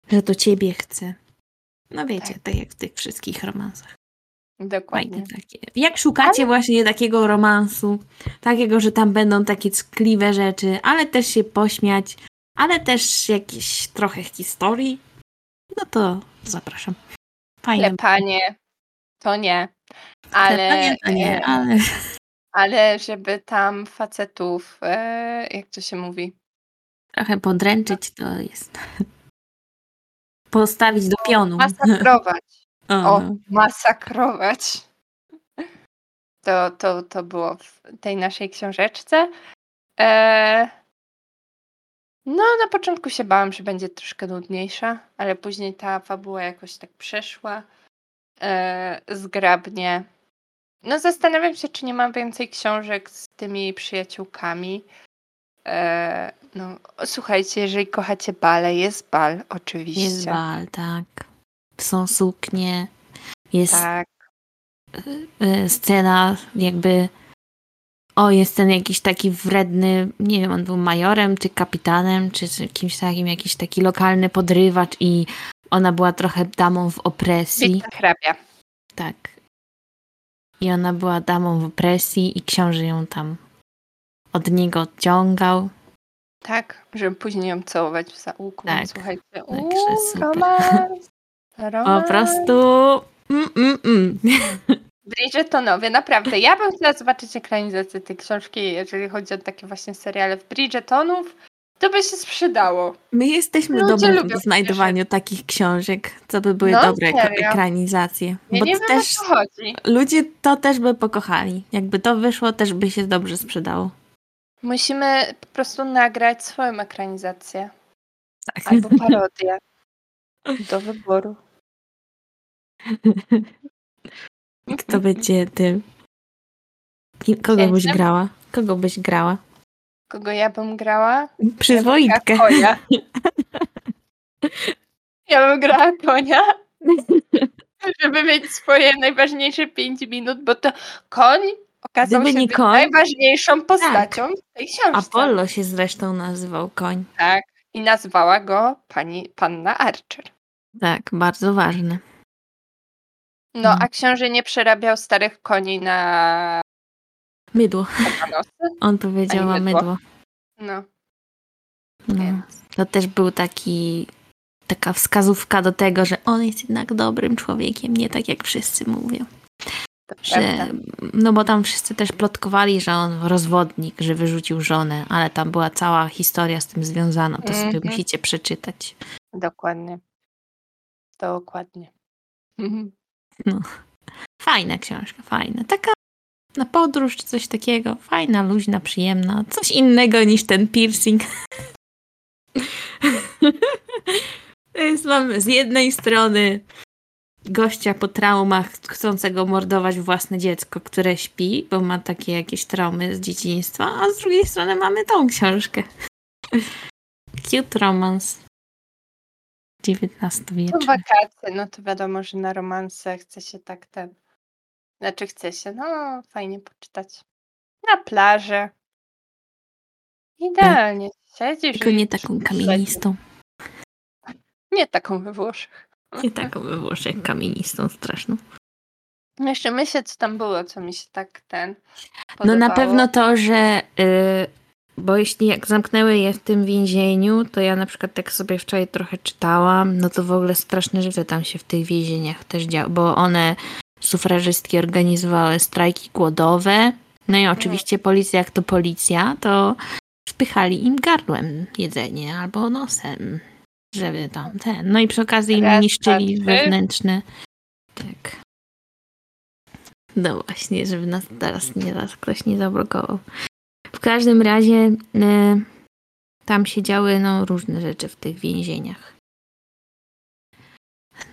że to ciebie chcę. No wiecie, Tak. tak, jak w tych wszystkich romansach. Dokładnie. Takie. Jak szukacie właśnie takiego romansu, takiego, że tam będą takie ckliwe rzeczy, ale też się pośmiać, ale też jakieś trochę historii, no to zapraszam. Fajne. Klepanie, to nie. Ale, Klepanie to nie, e, ale ale żeby tam facetów, e, jak to się mówi, trochę podręczyć to jest. Postawić do pionu. masakrować. O, no. masakrować. To, to, to było w tej naszej książeczce. E, no, na początku się bałam, że będzie troszkę nudniejsza, ale później ta fabuła jakoś tak przeszła e, zgrabnie. No, zastanawiam się, czy nie mam więcej książek z tymi przyjaciółkami. E, no, słuchajcie, jeżeli kochacie bale, jest bal, oczywiście. Jest bal, tak. Są suknie. Jest Tak, y, scena jakby o, jest ten jakiś taki wredny, nie wiem, on był majorem, czy kapitanem, czy, czy kimś takim, jakiś taki lokalny podrywacz i ona była trochę damą w opresji. Wita hrabia. Tak. I ona była damą w opresji i książę ją tam od niego odciągał. Tak, żeby później ją całować w zaułku. Tak. Słuchajcie, także uuu, super. romans, Po romans. prostu... Mm, mm, mm. Bridgetonowie, naprawdę. Ja bym chciała zobaczyć ekranizację tej książki, jeżeli chodzi o takie właśnie seriale w Bridgetonów. To by się sprzedało. My jesteśmy Ludzie w znajdowaniu takich książek, co by były No, dobre jako serio. ekranizacje. Ja Bo nie wiem, też o co chodzi. ludzie to też by pokochali. Jakby to wyszło, też by się dobrze sprzedało. Musimy po prostu nagrać swoją ekranizację. Tak. Albo parodię. Do wyboru. Kto będzie tym? Kogo byś grała? Kogo byś grała? Kogo ja bym grała? Przyzwoitkę. Ja bym. Ja bym grała konia, żeby mieć swoje najważniejsze 5 minut, bo to koń okazał Gdyby się nie być koń- najważniejszą postacią w tej książce. Apollo się zresztą nazywał koń. Tak. I nazwała go pani panna Archer. Tak, bardzo ważne. No, Mm. a książę nie przerabiał starych koni na Mydło. On powiedziała mydło. mydło. No, No. więc To też był taki taka wskazówka do tego, że on jest jednak dobrym człowiekiem, nie tak jak wszyscy mówią. Że, no bo tam wszyscy też plotkowali, że on rozwodnik, że wyrzucił żonę, ale tam była cała historia z tym związana. To sobie Mhm. musicie przeczytać. Dokładnie. Dokładnie. Mhm. Fajna książka, fajna. Taka na podróż czy coś takiego. Fajna, luźna, przyjemna. Coś innego niż ten piercing. To jest, mam z jednej strony gościa po traumach chcącego mordować własne dziecko, które śpi, bo ma takie jakieś traumy z dzieciństwa, a z drugiej strony mamy tą książkę. Cute romance. To XIX-wieczny. wakacje, no to wiadomo, że na romanse chce się tak ten. Znaczy chce się, no fajnie poczytać. Na plaży. Idealnie. Siedzisz Tylko nie taką kamienistą. Nie taką we Włoszech. Nie taką we Włoszech kamienistą straszną. No Jeszcze myślę, co tam było, co mi się tak ten. No na podobało. pewno to, że y, bo jeśli jak zamknęły je w tym więzieniu, to ja na przykład tak sobie wczoraj trochę czytałam, no to w ogóle straszne rzeczy tam się w tych więzieniach też działy, bo one sufrażystki organizowały strajki głodowe, no i oczywiście policja jak to policja, to wpychali im gardłem jedzenie albo nosem, żeby tam ten, no i przy okazji im Raz, niszczyli dwa, wewnętrzne tak. No właśnie, żeby nas teraz nie nas ktoś nie zablokował. W każdym razie y, tam się działy no, różne rzeczy w tych więzieniach.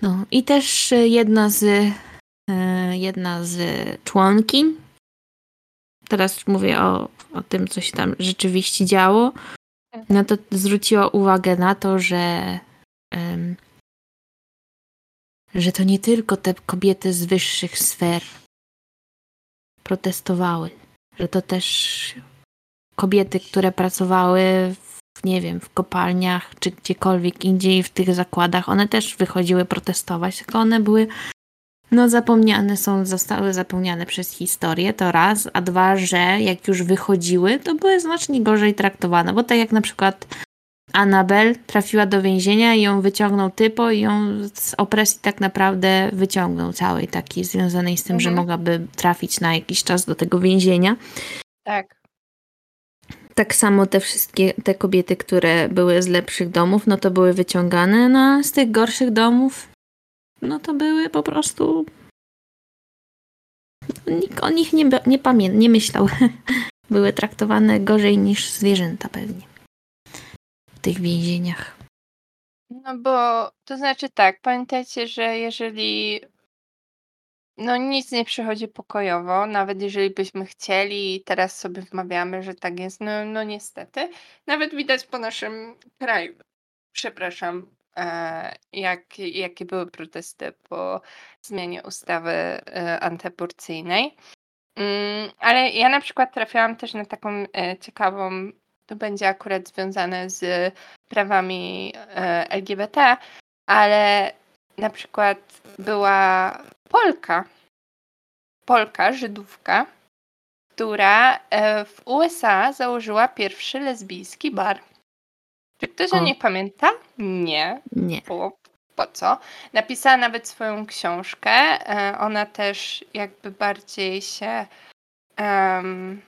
No i też jedna z y, jedna z członki, teraz mówię o, o tym, co się tam rzeczywiście działo, no to zwróciła uwagę na to, że em, że to nie tylko te kobiety z wyższych sfer protestowały, że to też kobiety, które pracowały w, nie wiem, w kopalniach czy gdziekolwiek indziej w tych zakładach, one też wychodziły protestować, tylko one były no zapomniane są, zostały zapomniane przez historię, to raz, a dwa, że jak już wychodziły, to były znacznie gorzej traktowane, bo tak jak na przykład Anabel trafiła do więzienia i ją wyciągnął typo i ją z opresji tak naprawdę wyciągnął całej takiej związanej z tym, że Mhm. mogłaby trafić na jakiś czas do tego więzienia. Tak. Tak samo te wszystkie, te kobiety, które były z lepszych domów, no to były wyciągane, no a z tych gorszych domów, no to były po prostu... Nikt o nich nie, nie, nie myślał. były traktowane gorzej niż zwierzęta pewnie w tych więzieniach. No bo to znaczy tak, pamiętajcie, że jeżeli no nic nie przychodzi pokojowo, nawet jeżeli byśmy chcieli i teraz sobie wmawiamy, że tak jest, no, no niestety, nawet widać po naszym kraju, przepraszam, jak, jakie były protesty po zmianie ustawy e, antyaborcyjnej. Mm, ale ja na przykład trafiałam też na taką e, ciekawą, to będzie akurat związane z prawami e, LGBT, ale na przykład była Polka, Polka, Żydówka, która e, w USA założyła pierwszy lesbijski bar. Czy ktoś o, O. niej pamięta? Nie. Nie. Po, po co? Napisała nawet swoją książkę. E, ona też jakby bardziej się em,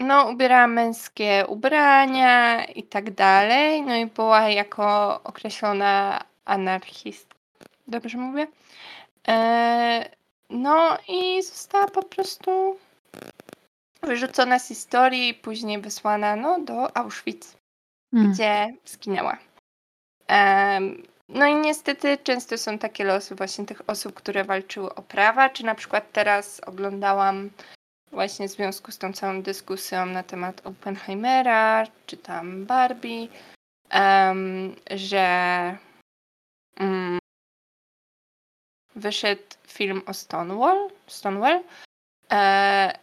no, ubierała męskie ubrania i tak dalej. No i była jako określona anarchistka. Dobrze mówię? E, no i została po prostu wyrzucona z historii i później wysłana no, do Auschwitz Mm. gdzie zginęła. Em, no i niestety często są takie losy właśnie tych osób, które walczyły o prawa, czy na przykład teraz oglądałam właśnie w związku z tą całą dyskusją na temat Oppenheimera, czy tam Barbie, em, że mm, wyszedł film o Stonewall, Stonewall e,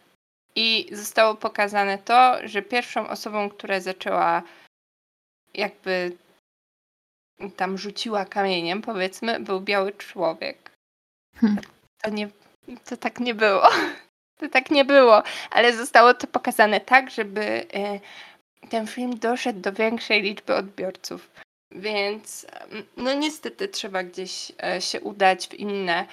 i zostało pokazane to, że pierwszą osobą, która zaczęła jakby tam rzuciła kamieniem, powiedzmy, był biały człowiek. Hmm. To nie, to tak nie było. To tak nie było, ale zostało to pokazane tak, żeby e, ten film doszedł do większej liczby odbiorców. Więc mm, no niestety trzeba gdzieś e, się udać w inne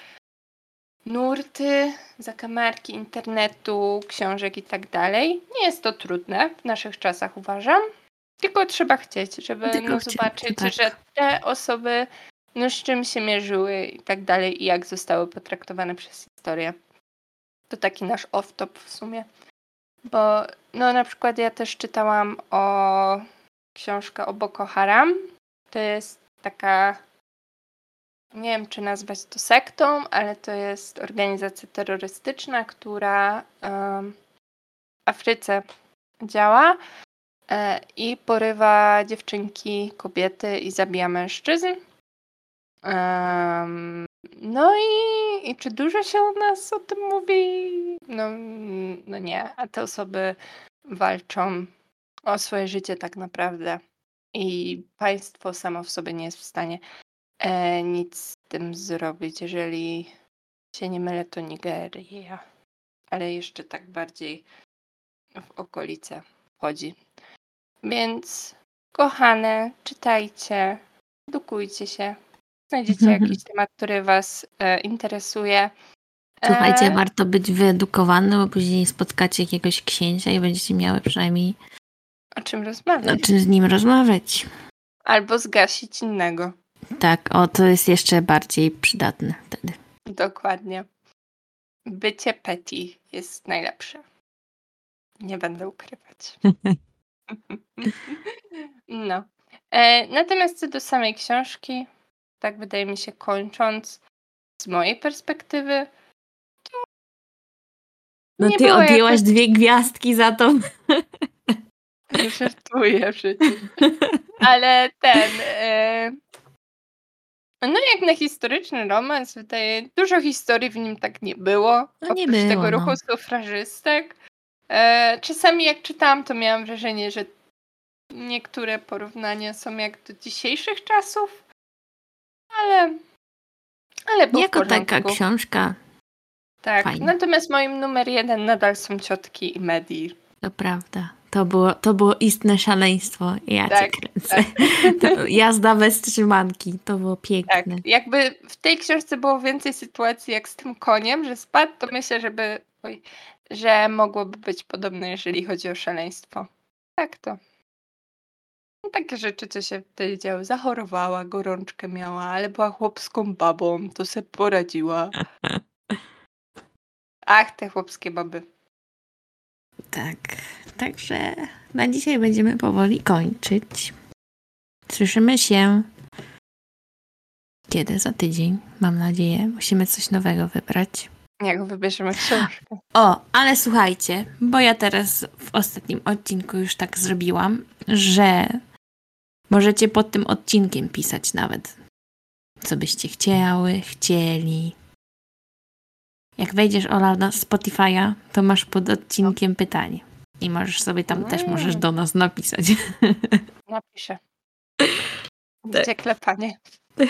nurty, zakamarki internetu, książek i tak dalej. Nie jest to trudne w naszych czasach, uważam. Tylko trzeba chcieć, żeby Tylko no, zobaczyć, tak. że te osoby no, z czym się mierzyły i tak dalej i jak zostały potraktowane przez historię. To taki nasz off-top w sumie. Bo no na przykład ja też czytałam o książkę o Boko Haram. To jest taka nie wiem czy nazwać to sektą, ale to jest organizacja terrorystyczna, która em, w Afryce działa i porywa dziewczynki, kobiety i zabija mężczyzn. No i, i czy dużo się u nas o tym mówi? No, no nie, a te osoby walczą o swoje życie tak naprawdę. I państwo samo w sobie nie jest w stanie e, nic z tym zrobić. Jeżeli się nie mylę, to Nigeria. Ale jeszcze tak bardziej w okolice chodzi. Więc kochane, czytajcie, edukujcie się. Znajdziecie jakiś temat, który Was e, interesuje. Słuchajcie, E, warto być wyedukowanym, bo później spotkacie jakiegoś księcia i będziecie miały przynajmniej o czym o rozmawiać? czym z nim rozmawiać. Albo zgasić innego. Tak, o, to jest jeszcze bardziej przydatne wtedy. Dokładnie. Bycie petty jest najlepsze. Nie będę ukrywać. No. E, natomiast co do samej książki, tak wydaje mi się kończąc, z mojej perspektywy, No Nie ty było odjęłaś jakoś- dwie gwiazdki za to. żartuję przecież. Ale ten. E, no jak na historyczny romans, wydaje dużo historii w nim tak nie było. No nie oprócz było, tego no. ruchu sufrażystek. E, czasami jak czytałam, to miałam wrażenie, że niektóre porównania są jak do dzisiejszych czasów. Ale. Ale było Jako taka książka, Tak. fajnie. Natomiast moim numer jeden nadal są ciotki i Medi. to prawda. To było, to było istne szaleństwo. Ja Tak, cię kręcę. To jazda bez trzymanki. To było Tak, piękne. jakby w tej książce było więcej sytuacji jak z tym koniem, że spadł, to myślę, żeby, oj, że mogłoby być podobne, jeżeli chodzi o szaleństwo. Tak to. No, takie rzeczy, co się wtedy działy. Zachorowała, gorączkę miała, ale była chłopską babą, to sobie poradziła. Ach, te chłopskie baby. Tak. Także na dzisiaj będziemy powoli kończyć. Słyszymy się kiedy? Za tydzień, mam nadzieję. Musimy coś nowego wybrać. Jak wybierzemy książkę. O, ale słuchajcie, bo ja teraz w ostatnim odcinku już tak zrobiłam, że możecie pod tym odcinkiem pisać nawet, co byście chciały, chcieli. Jak wejdziesz, Ola, na Spotify'a, to masz pod odcinkiem pytanie. I możesz sobie tam też możesz Mm. do nas napisać. Napiszę. Tak. Gdzie klepanie?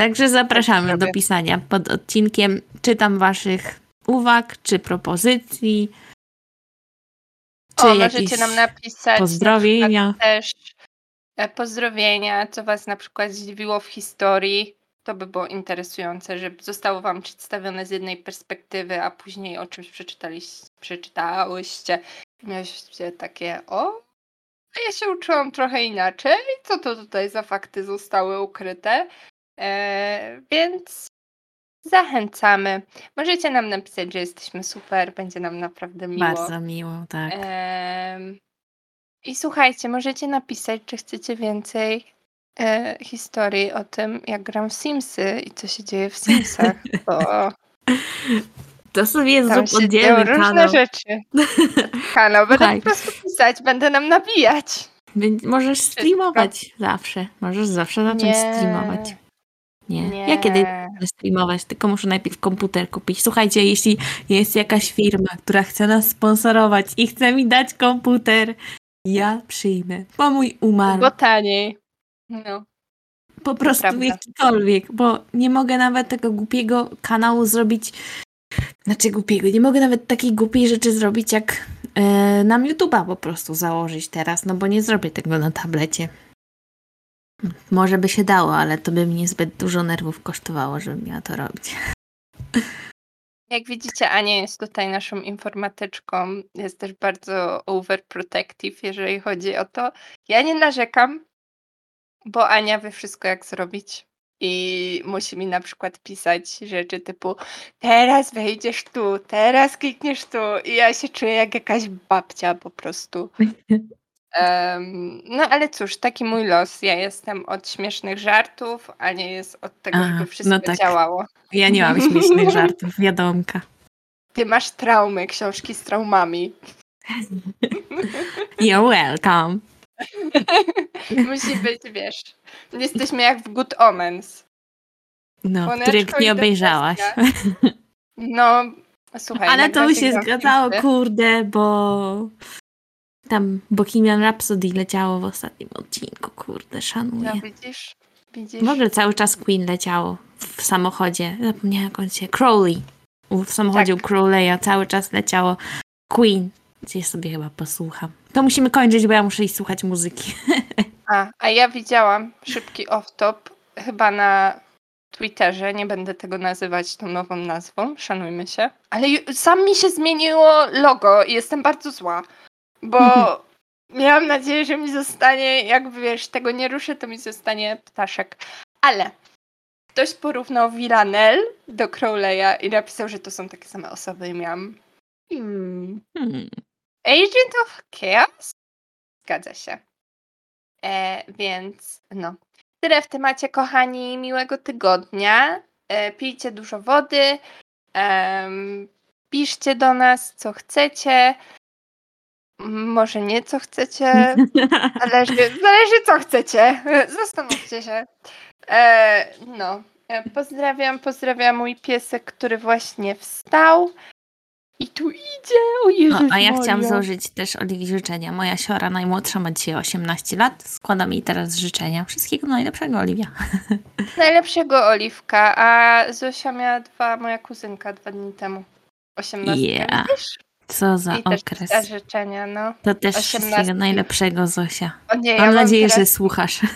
Także zapraszamy do pisania pod odcinkiem. Czytam waszych uwag czy propozycji. Czy O, możecie nam napisać pozdrowienia. też e, pozdrowienia, co was na przykład zdziwiło w historii. To by było interesujące, że zostało wam przedstawione z jednej perspektywy, a później o czymś przeczytaliście, przeczytałyście. Mieliście takie, o, a ja się uczyłam trochę inaczej. Co to tutaj za fakty zostały ukryte? E, więc zachęcamy. Możecie nam napisać, że jesteśmy super, będzie nam naprawdę miło. Bardzo miło, tak. I słuchajcie, możecie napisać, czy chcecie więcej e, historii o tym, jak gram w Simsy i co się dzieje w Simsach, bo To sobie tam zrób się różne kanał. rzeczy. Kanał, będę po prostu pisać, będę nam nabijać. Możesz streamować zawsze. Możesz zawsze zacząć streamować. Nie. Nie. Ja kiedy będę streamować, tylko muszę najpierw komputer kupić. Słuchajcie, jeśli jest jakaś firma, która chce nas sponsorować i chce mi dać komputer, ja przyjmę. Bo mój umarł. Bo taniej. No. po prostu prawda. jakikolwiek, bo nie mogę nawet tego głupiego kanału zrobić. Znaczy głupiego, nie mogę nawet takiej głupiej rzeczy zrobić, jak e, nam YouTube'a po prostu założyć teraz, no bo nie zrobię tego na tablecie. Może by się dało, ale to by mnie zbyt dużo nerwów kosztowało, żebym miała to robić. Jak widzicie, Ania jest tutaj naszą informatyczką. Jest też bardzo overprotective, jeżeli chodzi o to. Ja nie narzekam, bo Ania wie wszystko, jak zrobić. I musi mi na przykład pisać rzeczy typu teraz wejdziesz tu, teraz klikniesz tu i ja się czuję jak jakaś babcia po prostu. Em, no ale cóż, taki mój los. Ja jestem od śmiesznych żartów, a nie jest od tego, Aha, żeby wszystko no tak. działało. Ja nie mam śmiesznych żartów, wiadomka. Ty masz traumy, książki z traumami. You're welcome. Musi być, wiesz. Jesteśmy jak w Good Omens. No, których nie obejrzałaś. No, słuchaj. Ale to by się zgadzało, kurde, bo tam Bohemian Rhapsody leciało w ostatnim odcinku, kurde, szanuję. No widzisz, widzisz. W ogóle cały czas Queen leciało w samochodzie. Zapomniałam jak on się... Crowley. W samochodzie Tak. u Crowleya cały czas leciało Queen. Gdzieś sobie chyba posłucham. To musimy kończyć, bo ja muszę iść słuchać muzyki. A, a ja widziałam szybki off-top chyba na Twitterze, nie będę tego nazywać tą nową nazwą, szanujmy się. Ale sam mi się zmieniło logo i jestem bardzo zła, bo miałam nadzieję, że mi zostanie, jak wiesz, tego nie ruszę, to mi zostanie ptaszek. Ale ktoś porównał Villanelle do Crowleya i napisał, że to są takie same osoby i miałam hmm, Hmm. Agent of Chaos? Zgadza się. E, więc no. Tyle w temacie, kochani. Miłego tygodnia. E, pijcie dużo wody. em, piszcie do nas, co chcecie. Może nie, co chcecie. Zależy, zależy co chcecie. Zastanówcie się. E, no. E, Pozdrawiam, pozdrawiam mój piesek, który właśnie wstał. I tu idzie. O Jezus No, a ja chciałam Maria. złożyć też Oliwii życzenia. Moja siora najmłodsza ma dzisiaj 18 lat. Składam jej teraz życzenia. Wszystkiego najlepszego, Oliwia. Najlepszego Oliwka, a Zosia miała dwa, moja kuzynka dwa dni temu. 18. Yeah. Co za I też okres. te życzenia, no. To też 18. wszystkiego najlepszego, Zosia. O nie, ja Mam mam nadzieję, że teraz, słuchasz.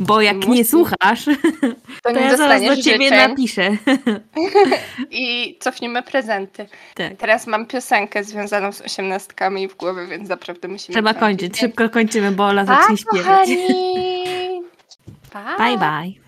Bo jak nie Musisz. słuchasz, to to nie ja zaraz do ciebie życzeń napiszę. i cofniemy prezenty. Tak. Teraz mam piosenkę związaną z osiemnastkami w głowie, więc naprawdę musimy Trzeba kończyć. Szybko kończymy, bo Ola zacznie śpiewać. kochani! Pa! Bye bye.